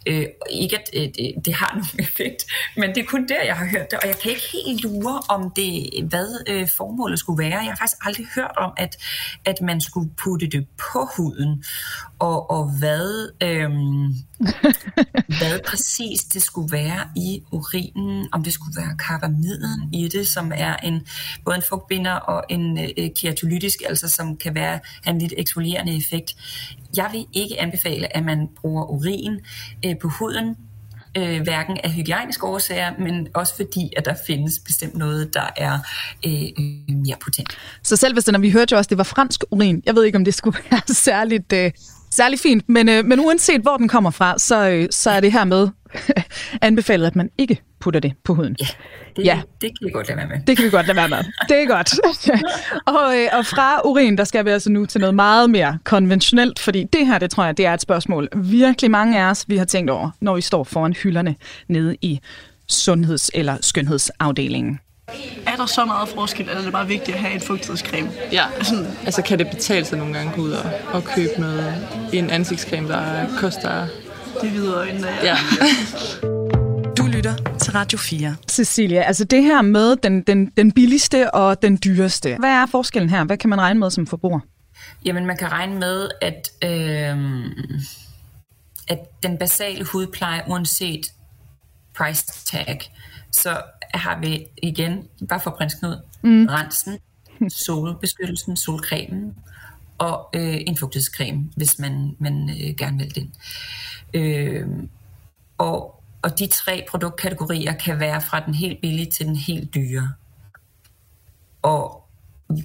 Øh, ikke at øh, det, det har nogen effekt, men det er kun der, jeg har hørt det, og jeg kan ikke helt lure, om det, hvad øh, formålet skulle være. Jeg har faktisk aldrig hørt om, at, at man skulle putte det på huden, og, og hvad, øh, hvad præcis det skulle være i urinen, om det skulle være karamiden i det, som er en både en fugtbinder og en øh, keratolytisk, altså som kan være en lidt eksfolierende effekt. Jeg vil ikke anbefale, at man bruger urin øh, på huden, øh, hverken af hygiejniske årsager, men også fordi, at der findes bestemt noget, der er øh, mere potent. Så selv hvis det, når vi hørte jo også, det var fransk urin, jeg ved ikke, om det skulle være særligt øh, særligt fint, men, øh, men uanset hvor den kommer fra, så, øh, så er det her med anbefalet, at man ikke putter det på huden. Ja, det, ja. det kan vi godt lade være med. Det kan vi godt lade være med. Det er godt. og, øh, og fra urin, der skal vi altså nu til noget meget mere konventionelt, fordi det her, det tror jeg, det er et spørgsmål, virkelig mange af os, vi har tænkt over, når vi står foran hylderne nede i sundheds- eller skønhedsafdelingen. Er der så meget forskel, eller er det bare vigtigt at have en fugtighedscreme? Ja, altså, altså kan det betale sig nogle gange at gå ud og, og købe noget, en ansigtscreme, der koster... Det videre øjnene, ja. ja. Lytter til Radio 4. Cecilia, altså det her med den, den, den billigste og den dyreste. Hvad er forskellen her? Hvad kan man regne med som forbruger? Jamen, man kan regne med, at, øh, at den basale hudpleje, uanset price tag, så har vi igen, bare for prins Knud, mm. rensen, solbeskyttelsen, solcremen og øh, en fugtighedscreme, hvis man, man øh, gerne vil den. Øh, og, og de tre produktkategorier kan være fra den helt billige til den helt dyre. Og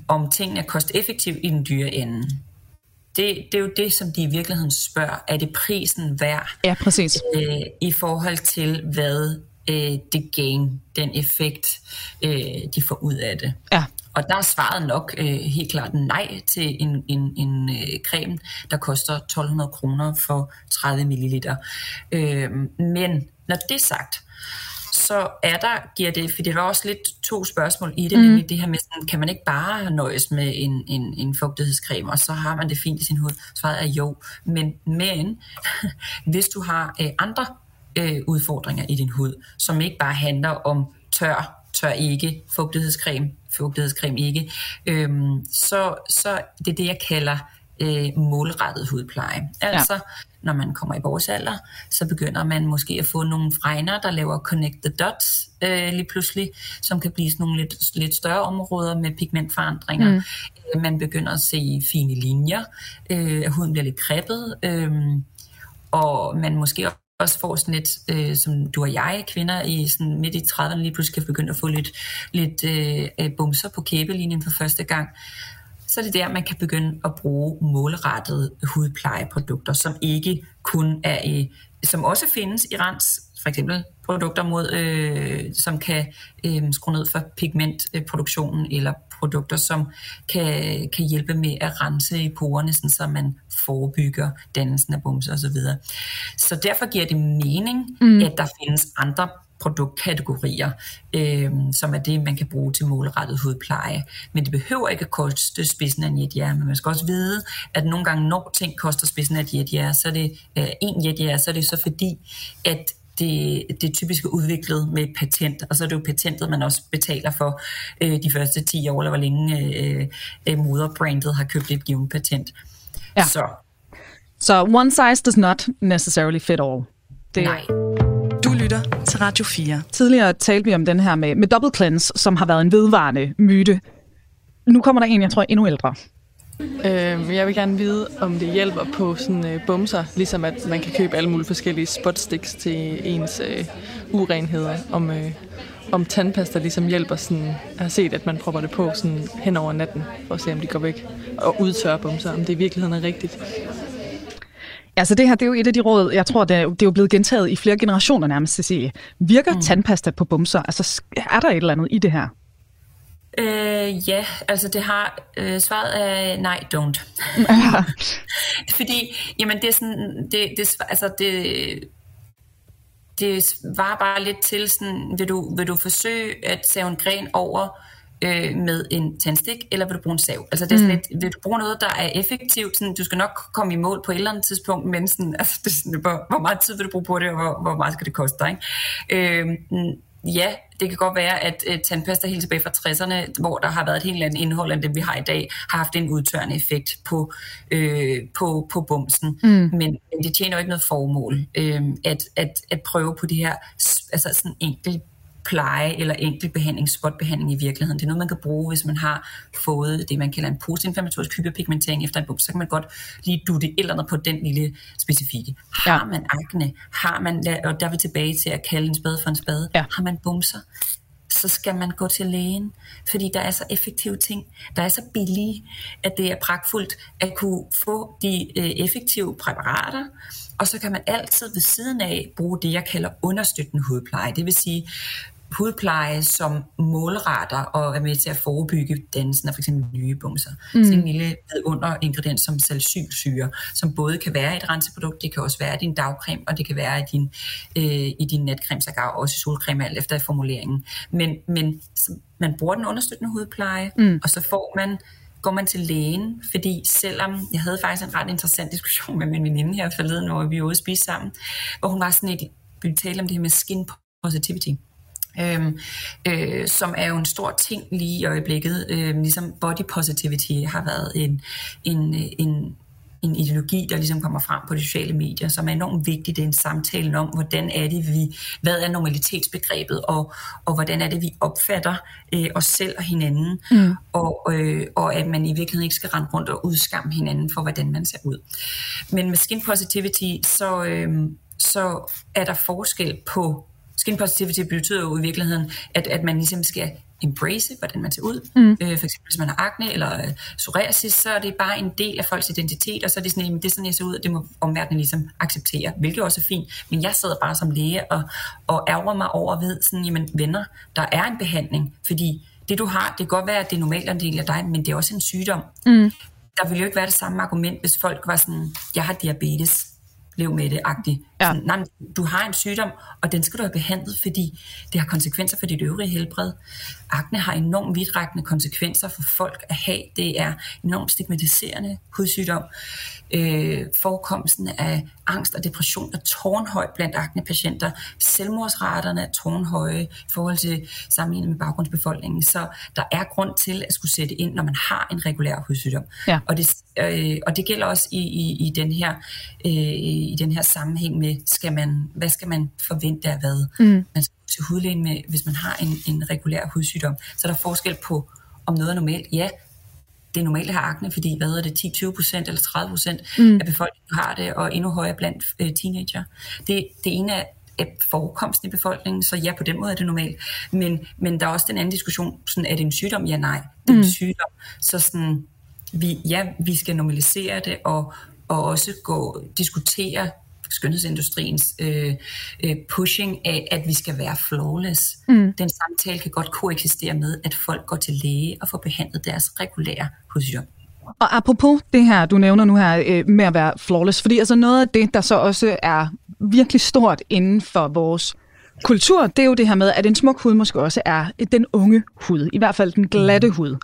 om tingene er kosteffektive i den dyre ende. Det, det er jo det, som de i virkeligheden spørger. Er det prisen værd? Ja, præcis. Øh, I forhold til, hvad øh, det gain, den effekt, øh, de får ud af det. Ja. Og der er svaret nok øh, helt klart nej til en, en, en øh, creme, der koster 1200 kroner for 30 ml. Øh, men når det er sagt, så er der, giver det, for det er også lidt to spørgsmål i det, mm. nemlig det her med, sådan, kan man ikke bare nøjes med en, en, en fugtighedscreme, og så har man det fint i sin hud? Svaret er jo, men, men hvis du har øh, andre øh, udfordringer i din hud, som ikke bare handler om tør, tør ikke, fugtighedscreme, fugtighedscreme ikke, øhm, så, så det er det, jeg kalder øh, målrettet hudpleje. Altså, når man kommer i vores alder, så begynder man måske at få nogle fregner, der laver connect the dots øh, lige pludselig, som kan blive sådan nogle lidt, lidt større områder med pigmentforandringer. Mm. Øh, man begynder at se fine linjer, øh, huden bliver lidt kreppet, øh, og man måske også får sådan lidt, øh, som du og jeg, kvinder i sådan midt i 30'erne, lige pludselig kan begynde at få lidt, lidt øh, øh, bumser på kæbelinjen for første gang så er det der, man kan begynde at bruge målrettede hudplejeprodukter, som ikke kun er i, som også findes i rens, for eksempel produkter, mod, øh, som kan øh, skrue ned for pigmentproduktionen, eller produkter, som kan, kan hjælpe med at rense i porerne, sådan, så man forebygger dannelsen af bumser osv. Så, så derfor giver det mening, mm. at der findes andre produktkategorier, øh, som er det, man kan bruge til målrettet hudpleje. Men det behøver ikke at koste spidsen af en jetjær, men man skal også vide, at nogle gange, når ting koster spidsen af et jetjær, så er det øh, en jetjær, så er det så fordi, at det, det er typisk udviklet med et patent, og så er det jo patentet, man også betaler for øh, de første 10 år, eller hvor længe øh, øh, moderbrandet har købt et givet patent. Ja. Så. så one size does not necessarily fit all. Det, Nej lytter til Radio 4. Tidligere talte vi om den her med, med double cleanse, som har været en vedvarende myte. Nu kommer der en, jeg tror er endnu ældre. Øh, jeg vil gerne vide, om det hjælper på sådan øh, bumser, ligesom at man kan købe alle mulige forskellige spotsticks til ens øh, urenheder. Om, øh, om tandpasta ligesom hjælper sådan, jeg har set, at man propper det på sådan hen over natten, for at se, om de går væk og udtørrer bumser, om det i virkeligheden er rigtigt. Altså det her, det er jo et af de råd, jeg tror, det er, det er jo blevet gentaget i flere generationer nærmest, Cecilie. Virker mm. tandpasta på bumser? Altså er der et eller andet i det her? Øh, ja, altså det har øh, svaret er nej, don't. Fordi, jamen det er sådan, det, det, altså det, det var bare lidt til sådan, vil du, vil du forsøge at save en gren over øh, med en tandstik, eller vil du bruge en sav? Altså det er sådan mm. lidt, vil du bruge noget, der er effektivt? Sådan, du skal nok komme i mål på et eller andet tidspunkt, men sådan, altså, det er sådan, hvor, hvor meget tid vil du bruge på det, og hvor, hvor meget skal det koste dig? Ikke? Øh, ja, det kan godt være, at uh, tandpasta helt tilbage fra 60'erne, hvor der har været et helt andet indhold end det, vi har i dag, har haft en udtørrende effekt på, øh, på, på bumsen. Mm. Men, men det tjener jo ikke noget formål øh, at, at, at prøve på det her altså sådan enkelt pleje eller enkel behandling, spotbehandling i virkeligheden. Det er noget, man kan bruge, hvis man har fået det, man kalder en postinflammatorisk hyperpigmentering efter en bums. Så kan man godt lige dutte et eller andet på den lille specifikke. Har ja. man akne, har man, og der er vi tilbage til at kalde en spade for en spade, ja. har man bumser, så skal man gå til lægen, fordi der er så effektive ting, der er så billige, at det er pragtfuldt at kunne få de øh, effektive præparater, og så kan man altid ved siden af bruge det, jeg kalder understøttende hudpleje. Det vil sige hudpleje, som målretter og er med til at forebygge dannelsen af f.eks. nye bumser. Mm. Så en lille under ingrediens som salicylsyre, som både kan være et renseprodukt, det kan også være i din dagcreme, og det kan være i din, øh, i din natcreme, så også i solcreme, alt efter formuleringen. Men, men man bruger den understøttende hudpleje, mm. og så får man går man til lægen, fordi selvom jeg havde faktisk en ret interessant diskussion med min veninde her forleden, hvor vi var ude spise sammen, hvor hun var sådan et, vi talte om det her med skin positivity, Øhm, øh, som er jo en stor ting lige i øjeblikket. Øh, ligesom body positivity har været en, en, en, en ideologi, der ligesom kommer frem på de sociale medier, som er enormt vigtigt. Det er en samtale om, hvordan er det, vi, hvad er normalitetsbegrebet, og, og hvordan er det, vi opfatter øh, os selv og hinanden, mm. og, øh, og at man i virkeligheden ikke skal rende rundt og udskamme hinanden for, hvordan man ser ud. Men med skin positivity, så, øh, så er der forskel på Skin positivity betyder jo i virkeligheden, at, at man ligesom skal embrace, hvordan man ser ud. Mm. Øh, for eksempel hvis man har akne eller øh, psoriasis, så er det bare en del af folks identitet, og så er det sådan, at det er sådan, jeg ser ud, og det må omverdenen ligesom acceptere, hvilket også er fint. Men jeg sidder bare som læge og, og ærger mig over ved, sådan, jamen venner, der er en behandling, fordi det du har, det kan godt være, at det er normalt en del af dig, men det er også en sygdom. Mm. Der ville jo ikke være det samme argument, hvis folk var sådan, jeg har diabetes, lev med det-agtigt. Ja. nej, du har en sygdom, og den skal du have behandlet, fordi det har konsekvenser for dit øvrige helbred. Akne har enormt vidtrækkende konsekvenser for folk at have. Det er enormt stigmatiserende hudsygdom. Øh, forekomsten af angst og depression er tårnhøj blandt aknepatienter. Selvmordsraterne er tårnhøje i forhold til sammenlignet med baggrundsbefolkningen. Så der er grund til at skulle sætte ind, når man har en regulær hudsygdom. Ja. Og, det, øh, og det gælder også i, i, i den her øh, i den her sammenhæng med, skal man, hvad skal man forvente af hvad? Mm. Man skal til hudlægen med, hvis man har en, en regulær hudsygdom. Så er der forskel på, om noget er normalt. Ja, det er normalt at have akne, fordi hvad er det, 10-20 procent eller 30 procent Mm. af befolkningen har det, og endnu højere blandt øh, teenager. Det, det ene er er forekomsten i befolkningen, så ja, på den måde er det normalt. Men, men der er også den anden diskussion, sådan, er det en sygdom? Ja, nej, det er Mm. en sygdom. Så sådan, vi, ja, vi skal normalisere det, og, og også gå diskutere skønhedsindustriens øh, øh, pushing af, at vi skal være flawless. Mm. Den samtale kan godt koexistere med, at folk går til læge og får behandlet deres regulære hudsygdom. Og apropos det her, du nævner nu her øh, med at være flawless, fordi altså noget af det, der så også er virkelig stort inden for vores kultur, det er jo det her med, at en smuk hud måske også er den unge hud, i hvert fald den glatte hud.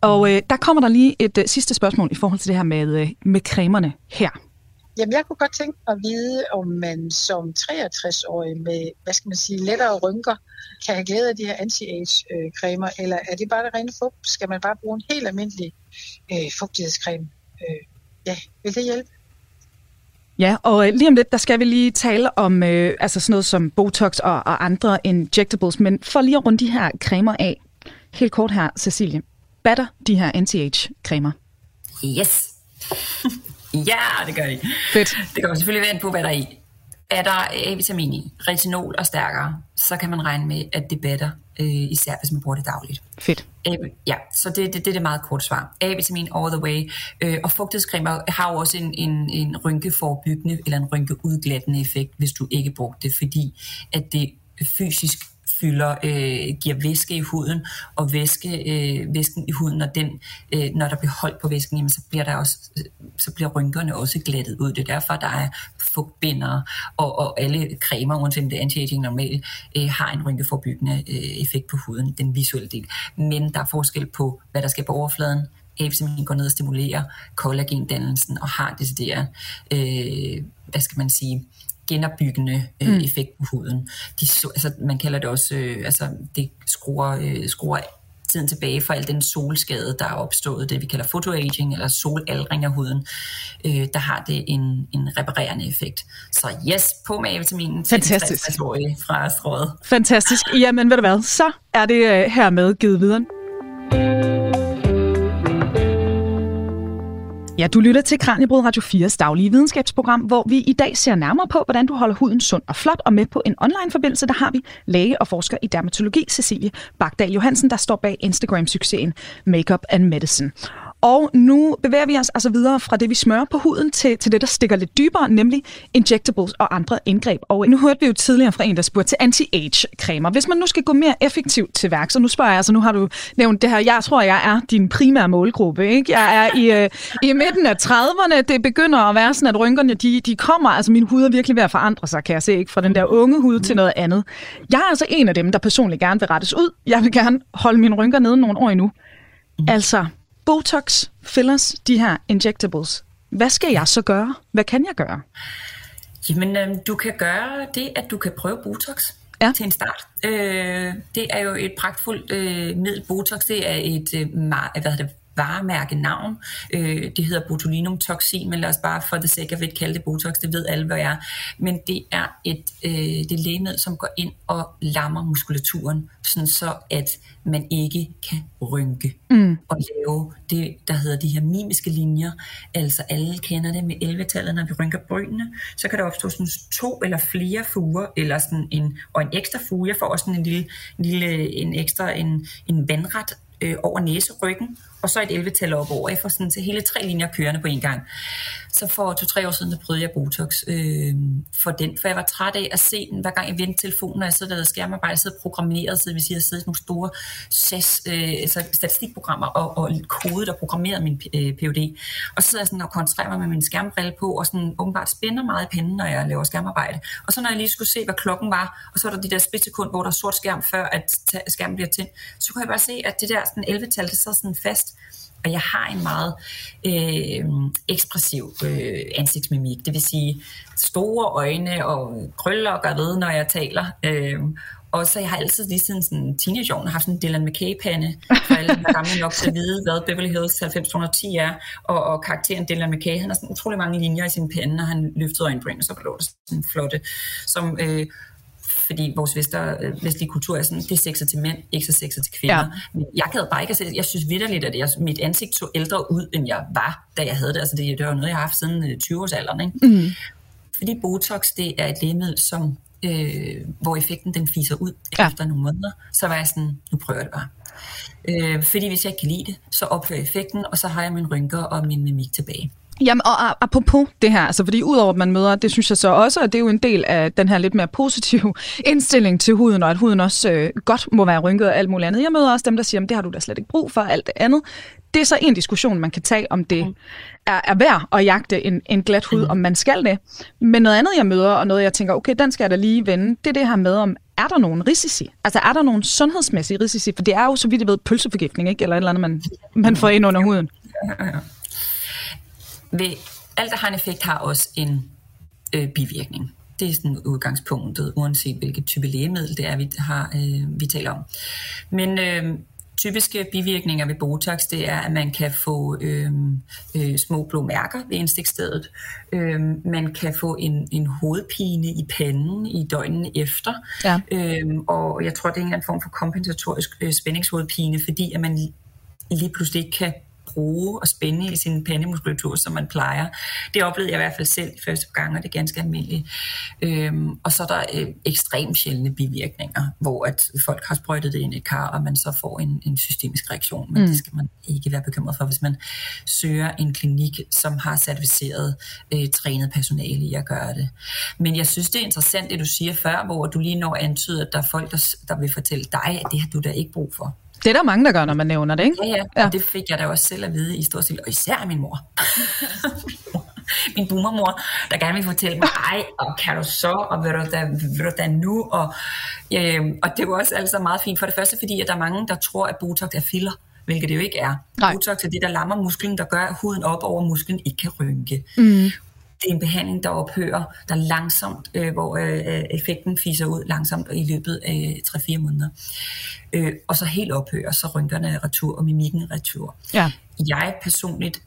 Og øh, der kommer der lige et øh, sidste spørgsmål i forhold til det her med, øh, med cremerne her. Jamen, jeg kunne godt tænke mig at vide, om man som 63-årig med, hvad skal man sige, lettere rynker, kan have glæde af de her anti-age-cremer, eller er det bare det rene fugt? Skal man bare bruge en helt almindelig øh, fugtighedscreme? Øh, ja, vil det hjælpe? Ja, og øh, lige om lidt, der skal vi lige tale om øh, altså sådan noget som Botox og, og andre injectables, men for lige at runde de her cremer af, helt kort her, Cecilie, batter de her anti-age-cremer? Yes. Ja, det gør de. Fedt. Det kommer selvfølgelig være på, hvad der er i. Er der A-vitamin i, retinol og stærkere, så kan man regne med, at det batter, øh, især hvis man bruger det dagligt. Fedt. A, ja, så det, det, det er det meget kort svar. A-vitamin all the way. Øh, og fugtighedscremer har jo også en, en, en rynkeforebyggende eller en rynkeudglattende effekt, hvis du ikke bruger det, fordi at det fysisk fylder, øh, giver væske i huden, og væske, øh, væsken i huden, når, den, øh, når der bliver holdt på væsken, jamen, så bliver der også, så bliver rynkerne også glattet ud. Det er derfor, der er fugtbindere, og, og alle cremer, uanset om det er anti-aging normalt, øh, har en rynkeforbyggende øh, effekt på huden, den visuelle del. Men der er forskel på, hvad der sker på overfladen, A-vitamin går ned og stimulerer kollagendannelsen og har decideret, øh, hvad skal man sige, genopbyggende øh, Mm. effekt på huden. De, så, altså, man kalder det også, øh, altså, det skruer, øh, skruer tiden tilbage for al den solskade, der er opstået, det vi kalder photoaging, eller solaldring af huden, øh, der har det en, en reparerende effekt. Så yes, på med A-vitaminen til Fantastisk. 60-årige fra strået. Fantastisk. Jamen, ved du hvad, så er det øh, hermed givet videre. Ja, du lytter til Kranjebrud Radio 4's daglige videnskabsprogram, hvor vi i dag ser nærmere på, hvordan du holder huden sund og flot. Og med på en online-forbindelse, der har vi læge og forsker i dermatologi, Cecilie Bagdal Johansen, der står bag Instagram-succesen Makeup and Medicine. Og nu bevæger vi os altså videre fra det, vi smører på huden, til, til det, der stikker lidt dybere, nemlig injectables og andre indgreb. Og nu hørte vi jo tidligere fra en, der spurgte til anti-age-cremer. Hvis man nu skal gå mere effektivt til værk, så nu spørger jeg, altså nu har du nævnt det her, jeg tror, jeg er din primære målgruppe. Ikke? Jeg er i, øh, i midten af 30'erne, det begynder at være sådan, at rynkerne, de, de kommer, altså min hud er virkelig ved at forandre sig, kan jeg se, ikke? fra den der unge hud til noget andet. Jeg er altså en af dem, der personligt gerne vil rettes ud. Jeg vil gerne holde mine rynker nede nogle år endnu. Altså, Botox, fillers, de her injectables. Hvad skal jeg så gøre? Hvad kan jeg gøre? Jamen, øh, du kan gøre det, at du kan prøve Botox ja. til en start. Øh, det er jo et pragtfuldt øh, middel. Botox, det er et øh, mar- hvad hedder det, varemærke navn. Øh, det hedder botulinum toxin, men lad os bare for the sake of it kalde det Botox, det ved alle, hvad jeg er. Men det er et øh, det er lægemiddel, som går ind og lammer muskulaturen, sådan så at man ikke kan rynke Mm. og lave det, der hedder de her mimiske linjer. Altså alle kender det med 11-tallet, når vi rynker brynene. Så kan der opstå sådan to eller flere fuger, eller sådan en, og en ekstra fuge. Jeg får også sådan en lille, en, lille, en ekstra en, en vandret øh, over næseryggen, og så et 11-tal op over. Jeg får sådan til hele tre linjer kørende på en gang. Så for to-tre år siden, der prøvede jeg Botox øh, for den, for jeg var træt af at se den, hver gang jeg vendte telefonen, og jeg sidder der og skærmarbejde, jeg sidder programmeret, så det vil sige, jeg sidder i nogle store SAS, øh, altså statistikprogrammer og, og kodet og programmeret min øh, PhD. Og så sidder jeg sådan og koncentrerer mig med min skærmbrille på, og sådan åbenbart spænder meget i pinden, når jeg laver skærmarbejde. Og så når jeg lige skulle se, hvad klokken var, og så var der de der splitsekund, hvor der er sort skærm, før at skærmen bliver tændt, så kunne jeg bare se, at det der sådan 11-tal, det sad sådan fast. Og jeg har en meget øh, ekspressiv øh, ansigtsmimik, det vil sige store øjne og krøller og ved, når jeg taler. Øh, Og så jeg har altid lige siden sådan teenageårene haft sådan en Dylan McKay-pande, for alle der er gamle nok til at vide, hvad Beverly Hills 90210 er, og, og karakteren Dylan McKay, han har sådan utrolig mange linjer i sin pande, når han løftede øjenbryn, og så lå der sådan flotte, som øh, fordi vores vester, øh, vestlige kultur er sådan, det er sexet til mænd, ikke så sexet til kvinder. Ja. Men jeg gad bare ikke at se Jeg synes vidderligt, at jeg, mit ansigt så ældre ud, end jeg var, da jeg havde det. Altså det, det var noget, jeg har haft siden 20-årsalderen. Ikke? Mm. Fordi Botox, det er et lægemiddel, som, øh, hvor effekten den fiser ud ja. efter nogle måneder. Så var jeg sådan, nu prøver jeg det bare. Øh, fordi hvis jeg ikke kan lide det, så ophører effekten, og så har jeg min rynker og min mimik tilbage. Jamen, og apropos det her, altså fordi udover at man møder, det synes jeg så også, at det er jo en del af den her lidt mere positive indstilling til huden, og at huden også øh, godt må være rynket og alt muligt andet. Jeg møder også dem, der siger, at det har du da slet ikke brug for, alt det andet. Det er så en diskussion, man kan tage, om det er, er værd at jagte en, en glat hud, mm. om man skal det. Men noget andet, jeg møder, og noget, jeg tænker, okay, den skal jeg da lige vende, det er det her med, om er der nogen risici? Altså er der nogen sundhedsmæssige risici? For det er jo, så vidt jeg ved, pølseforgiftning, ikke? Eller et eller andet, man, man får ind under huden. Ja, ja, ja ved, alt, der har en effekt, har også en øh, bivirkning. Det er sådan udgangspunktet, uanset hvilket type lægemiddel det er, vi, har, øh, vi taler om. Men øh, typiske bivirkninger ved Botox, det er, at man kan få øh, øh, små blå mærker ved indstikstedet. Øh, man kan få en, en hovedpine i panden i døgnen efter. Ja. Øh, og jeg tror, det er en eller anden form for kompensatorisk øh, spændingshovedpine, fordi at man lige pludselig ikke kan bruge og spænde i sin pandemuskulatur, som man plejer. Det oplevede jeg i hvert fald selv de første gange, og det er ganske almindeligt. Øhm, og så er der øh, ekstremt sjældne bivirkninger, hvor at folk har sprøjtet det ind i et kar, og man så får en, en systemisk reaktion. Men mm. det skal man ikke være bekymret for, hvis man søger en klinik, som har certificeret øh, trænet personale i at gøre det. Men jeg synes, det er interessant, det du siger før, hvor du lige når antyder, at der er folk, der, der vil fortælle dig, at det har du da ikke brug for. Det er der mange, der gør, når man nævner det, ikke? Ja, ja. ja. Og det fik jeg da også selv at vide i stor stil, og især min mor. min boomermor, der gerne vil fortælle mig, ej, og kan du så, og vil du da, vil du da nu, og, øh, og det var også altså meget fint. For det første, fordi at der er mange, der tror, at Botox er filler, hvilket det jo ikke er. Nej. Botox er det, der lammer musklen, der gør, at huden op over musklen ikke kan rynke. Mm det er en behandling, der ophører, der langsomt, øh, hvor øh, effekten fiser ud langsomt i løbet af 3-4 måneder. Øh, og så helt ophører, så rynkerne retur og mimikken retur. Ja. Jeg personligt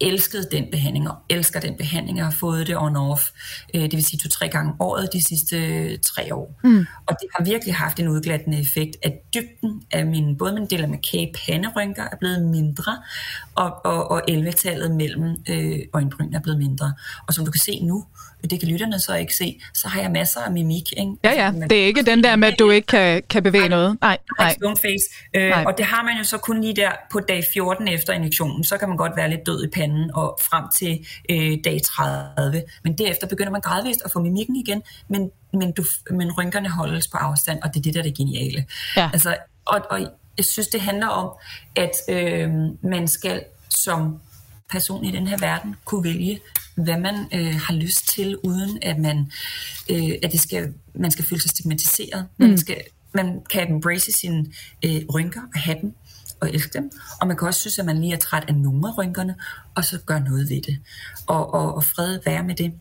elskede den behandling, og elsker den behandling. Jeg har fået det on-off, øh, det vil sige to-tre gange året de sidste øh, tre år. Mm. Og det har virkelig haft en udglattende effekt, at dybden af min, både min del af McKay panderynker er blevet mindre, og, og, og 11-tallet mellem øh, øjenbryn er blevet mindre. Og som du kan se nu, det kan lytterne så ikke se, så har jeg masser af mimik. Ikke? Ja, ja. Det er ikke den der med, at du ikke kan, kan bevæge nej, noget. Nej, nej. face. Øh, nej. Og det har man jo så kun lige der på dag 14 efter injektionen. Så kan man godt være lidt død i panden og frem til øh, dag 30. Men derefter begynder man gradvist at få mimikken igen, men, men, du, men rynkerne holdes på afstand, og det er det, der er det geniale. Ja. Altså, og, og jeg synes, det handler om, at øh, man skal som person i den her verden kunne vælge, hvad man øh, har lyst til, uden at man øh, at det skal, man skal føle sig stigmatiseret. Mm. Man, skal, man kan embrace sine øh, rynker og have dem og elske dem. Og man kan også synes, at man lige er træt af nogle af rynkerne, og så gøre noget ved det. Og, og, og fred være med det.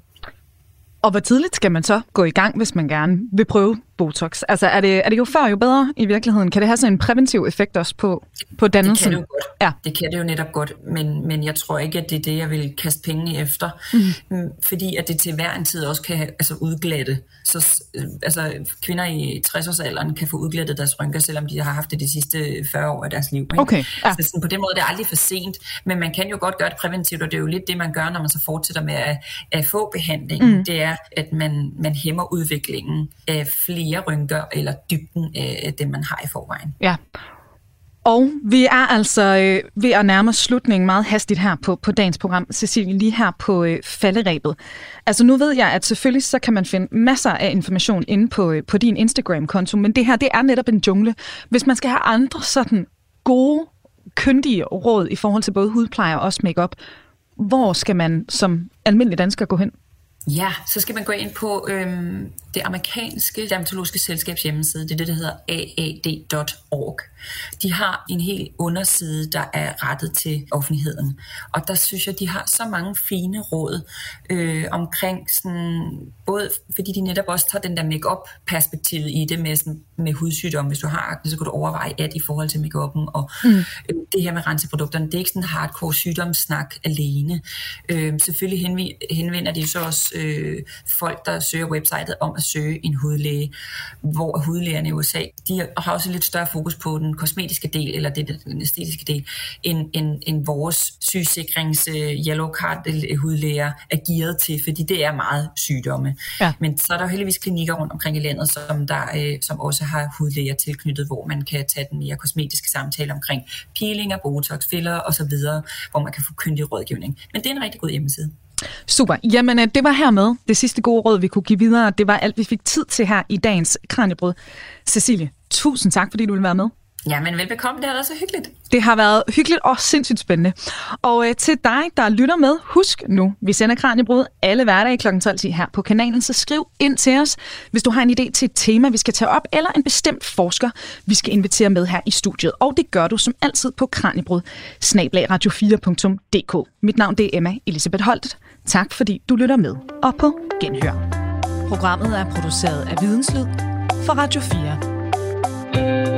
Og hvor tidligt skal man så gå i gang, hvis man gerne vil prøve Botox? Altså er det, er det jo før jo bedre i virkeligheden? Kan det have sådan en præventiv effekt også på, på dannelsen? Det kan det jo godt. Ja. Det kan det jo netop godt, men, men jeg tror ikke, at det er det, jeg vil kaste penge efter. Mm. Fordi at det til hver en tid også kan altså, udglatte. Så altså, kvinder i 60-årsalderen kan få udglattet deres rynker, selvom de har haft det de sidste 40 år af deres liv. Ikke? Okay. Ja. Så sådan, på den måde det er aldrig for sent, men man kan jo godt gøre det præventivt, og det er jo lidt det, man gør, når man så fortsætter med at, at få behandling. Mm. Det er, at man, man hæmmer udviklingen af flere rynker, eller dybden af det, man har i forvejen. Ja, og vi er altså øh, ved at nærme slutningen meget hastigt her på, på dagens program, Cecilie, lige her på øh, falderæbet. Altså nu ved jeg, at selvfølgelig så kan man finde masser af information inde på, øh, på din Instagram-konto, men det her, det er netop en jungle. Hvis man skal have andre sådan gode, kyndige råd i forhold til både hudpleje og også makeup, hvor skal man som almindelig dansker gå hen? Ja, så skal man gå ind på øhm, det amerikanske dermatologiske selskabs hjemmeside, det er det, der hedder aad.org. De har en helt underside, der er rettet til offentligheden. Og der synes jeg, de har så mange fine råd øh, omkring sådan, både fordi de netop også tager den der make-up perspektivet i det med, sådan, med hudsygdomme. Hvis du har akne, så kan du overveje at i forhold til make-up'en. Og mm. øh, det her med renseprodukterne, det er ikke sådan en hardcore sygdomssnak alene. Øh, selvfølgelig henvender de så også øh, folk, der søger websitet om at søge en hudlæge, hvor hudlægerne i USA, de har også lidt større fokus på den kosmetiske del, eller det, den æstetiske del, end, end, end vores sygesikrings uh, yellow card hudlæger er gearet til, fordi det er meget sygdomme. Ja. Men så er der jo heldigvis klinikker rundt omkring i landet, som, der, øh, som også har hudlæger tilknyttet, hvor man kan tage den mere kosmetiske samtale omkring peelinger, botox, filler osv., hvor man kan få kyndig rådgivning. Men det er en rigtig god hjemmeside. Super. Jamen, øh, det var hermed det sidste gode råd, vi kunne give videre. Det var alt, vi fik tid til her i dagens Kranjebrød. Cecilie, tusind tak, fordi du ville være med. Ja, men velbekomme. Det har været så hyggeligt. Det har været hyggeligt og sindssygt spændende. Og øh, til dig, der lytter med, husk nu, vi sender Kranjebrud alle hverdage kl. 12.10 her på kanalen, så skriv ind til os, hvis du har en idé til et tema, vi skal tage op, eller en bestemt forsker, vi skal invitere med her i studiet. Og det gør du som altid på kranjebrud, snablagradio4.dk. Mit navn det er Emma Elisabeth Holtet. Tak fordi du lytter med, og på genhør. Programmet er produceret af Videnslyd for Radio 4.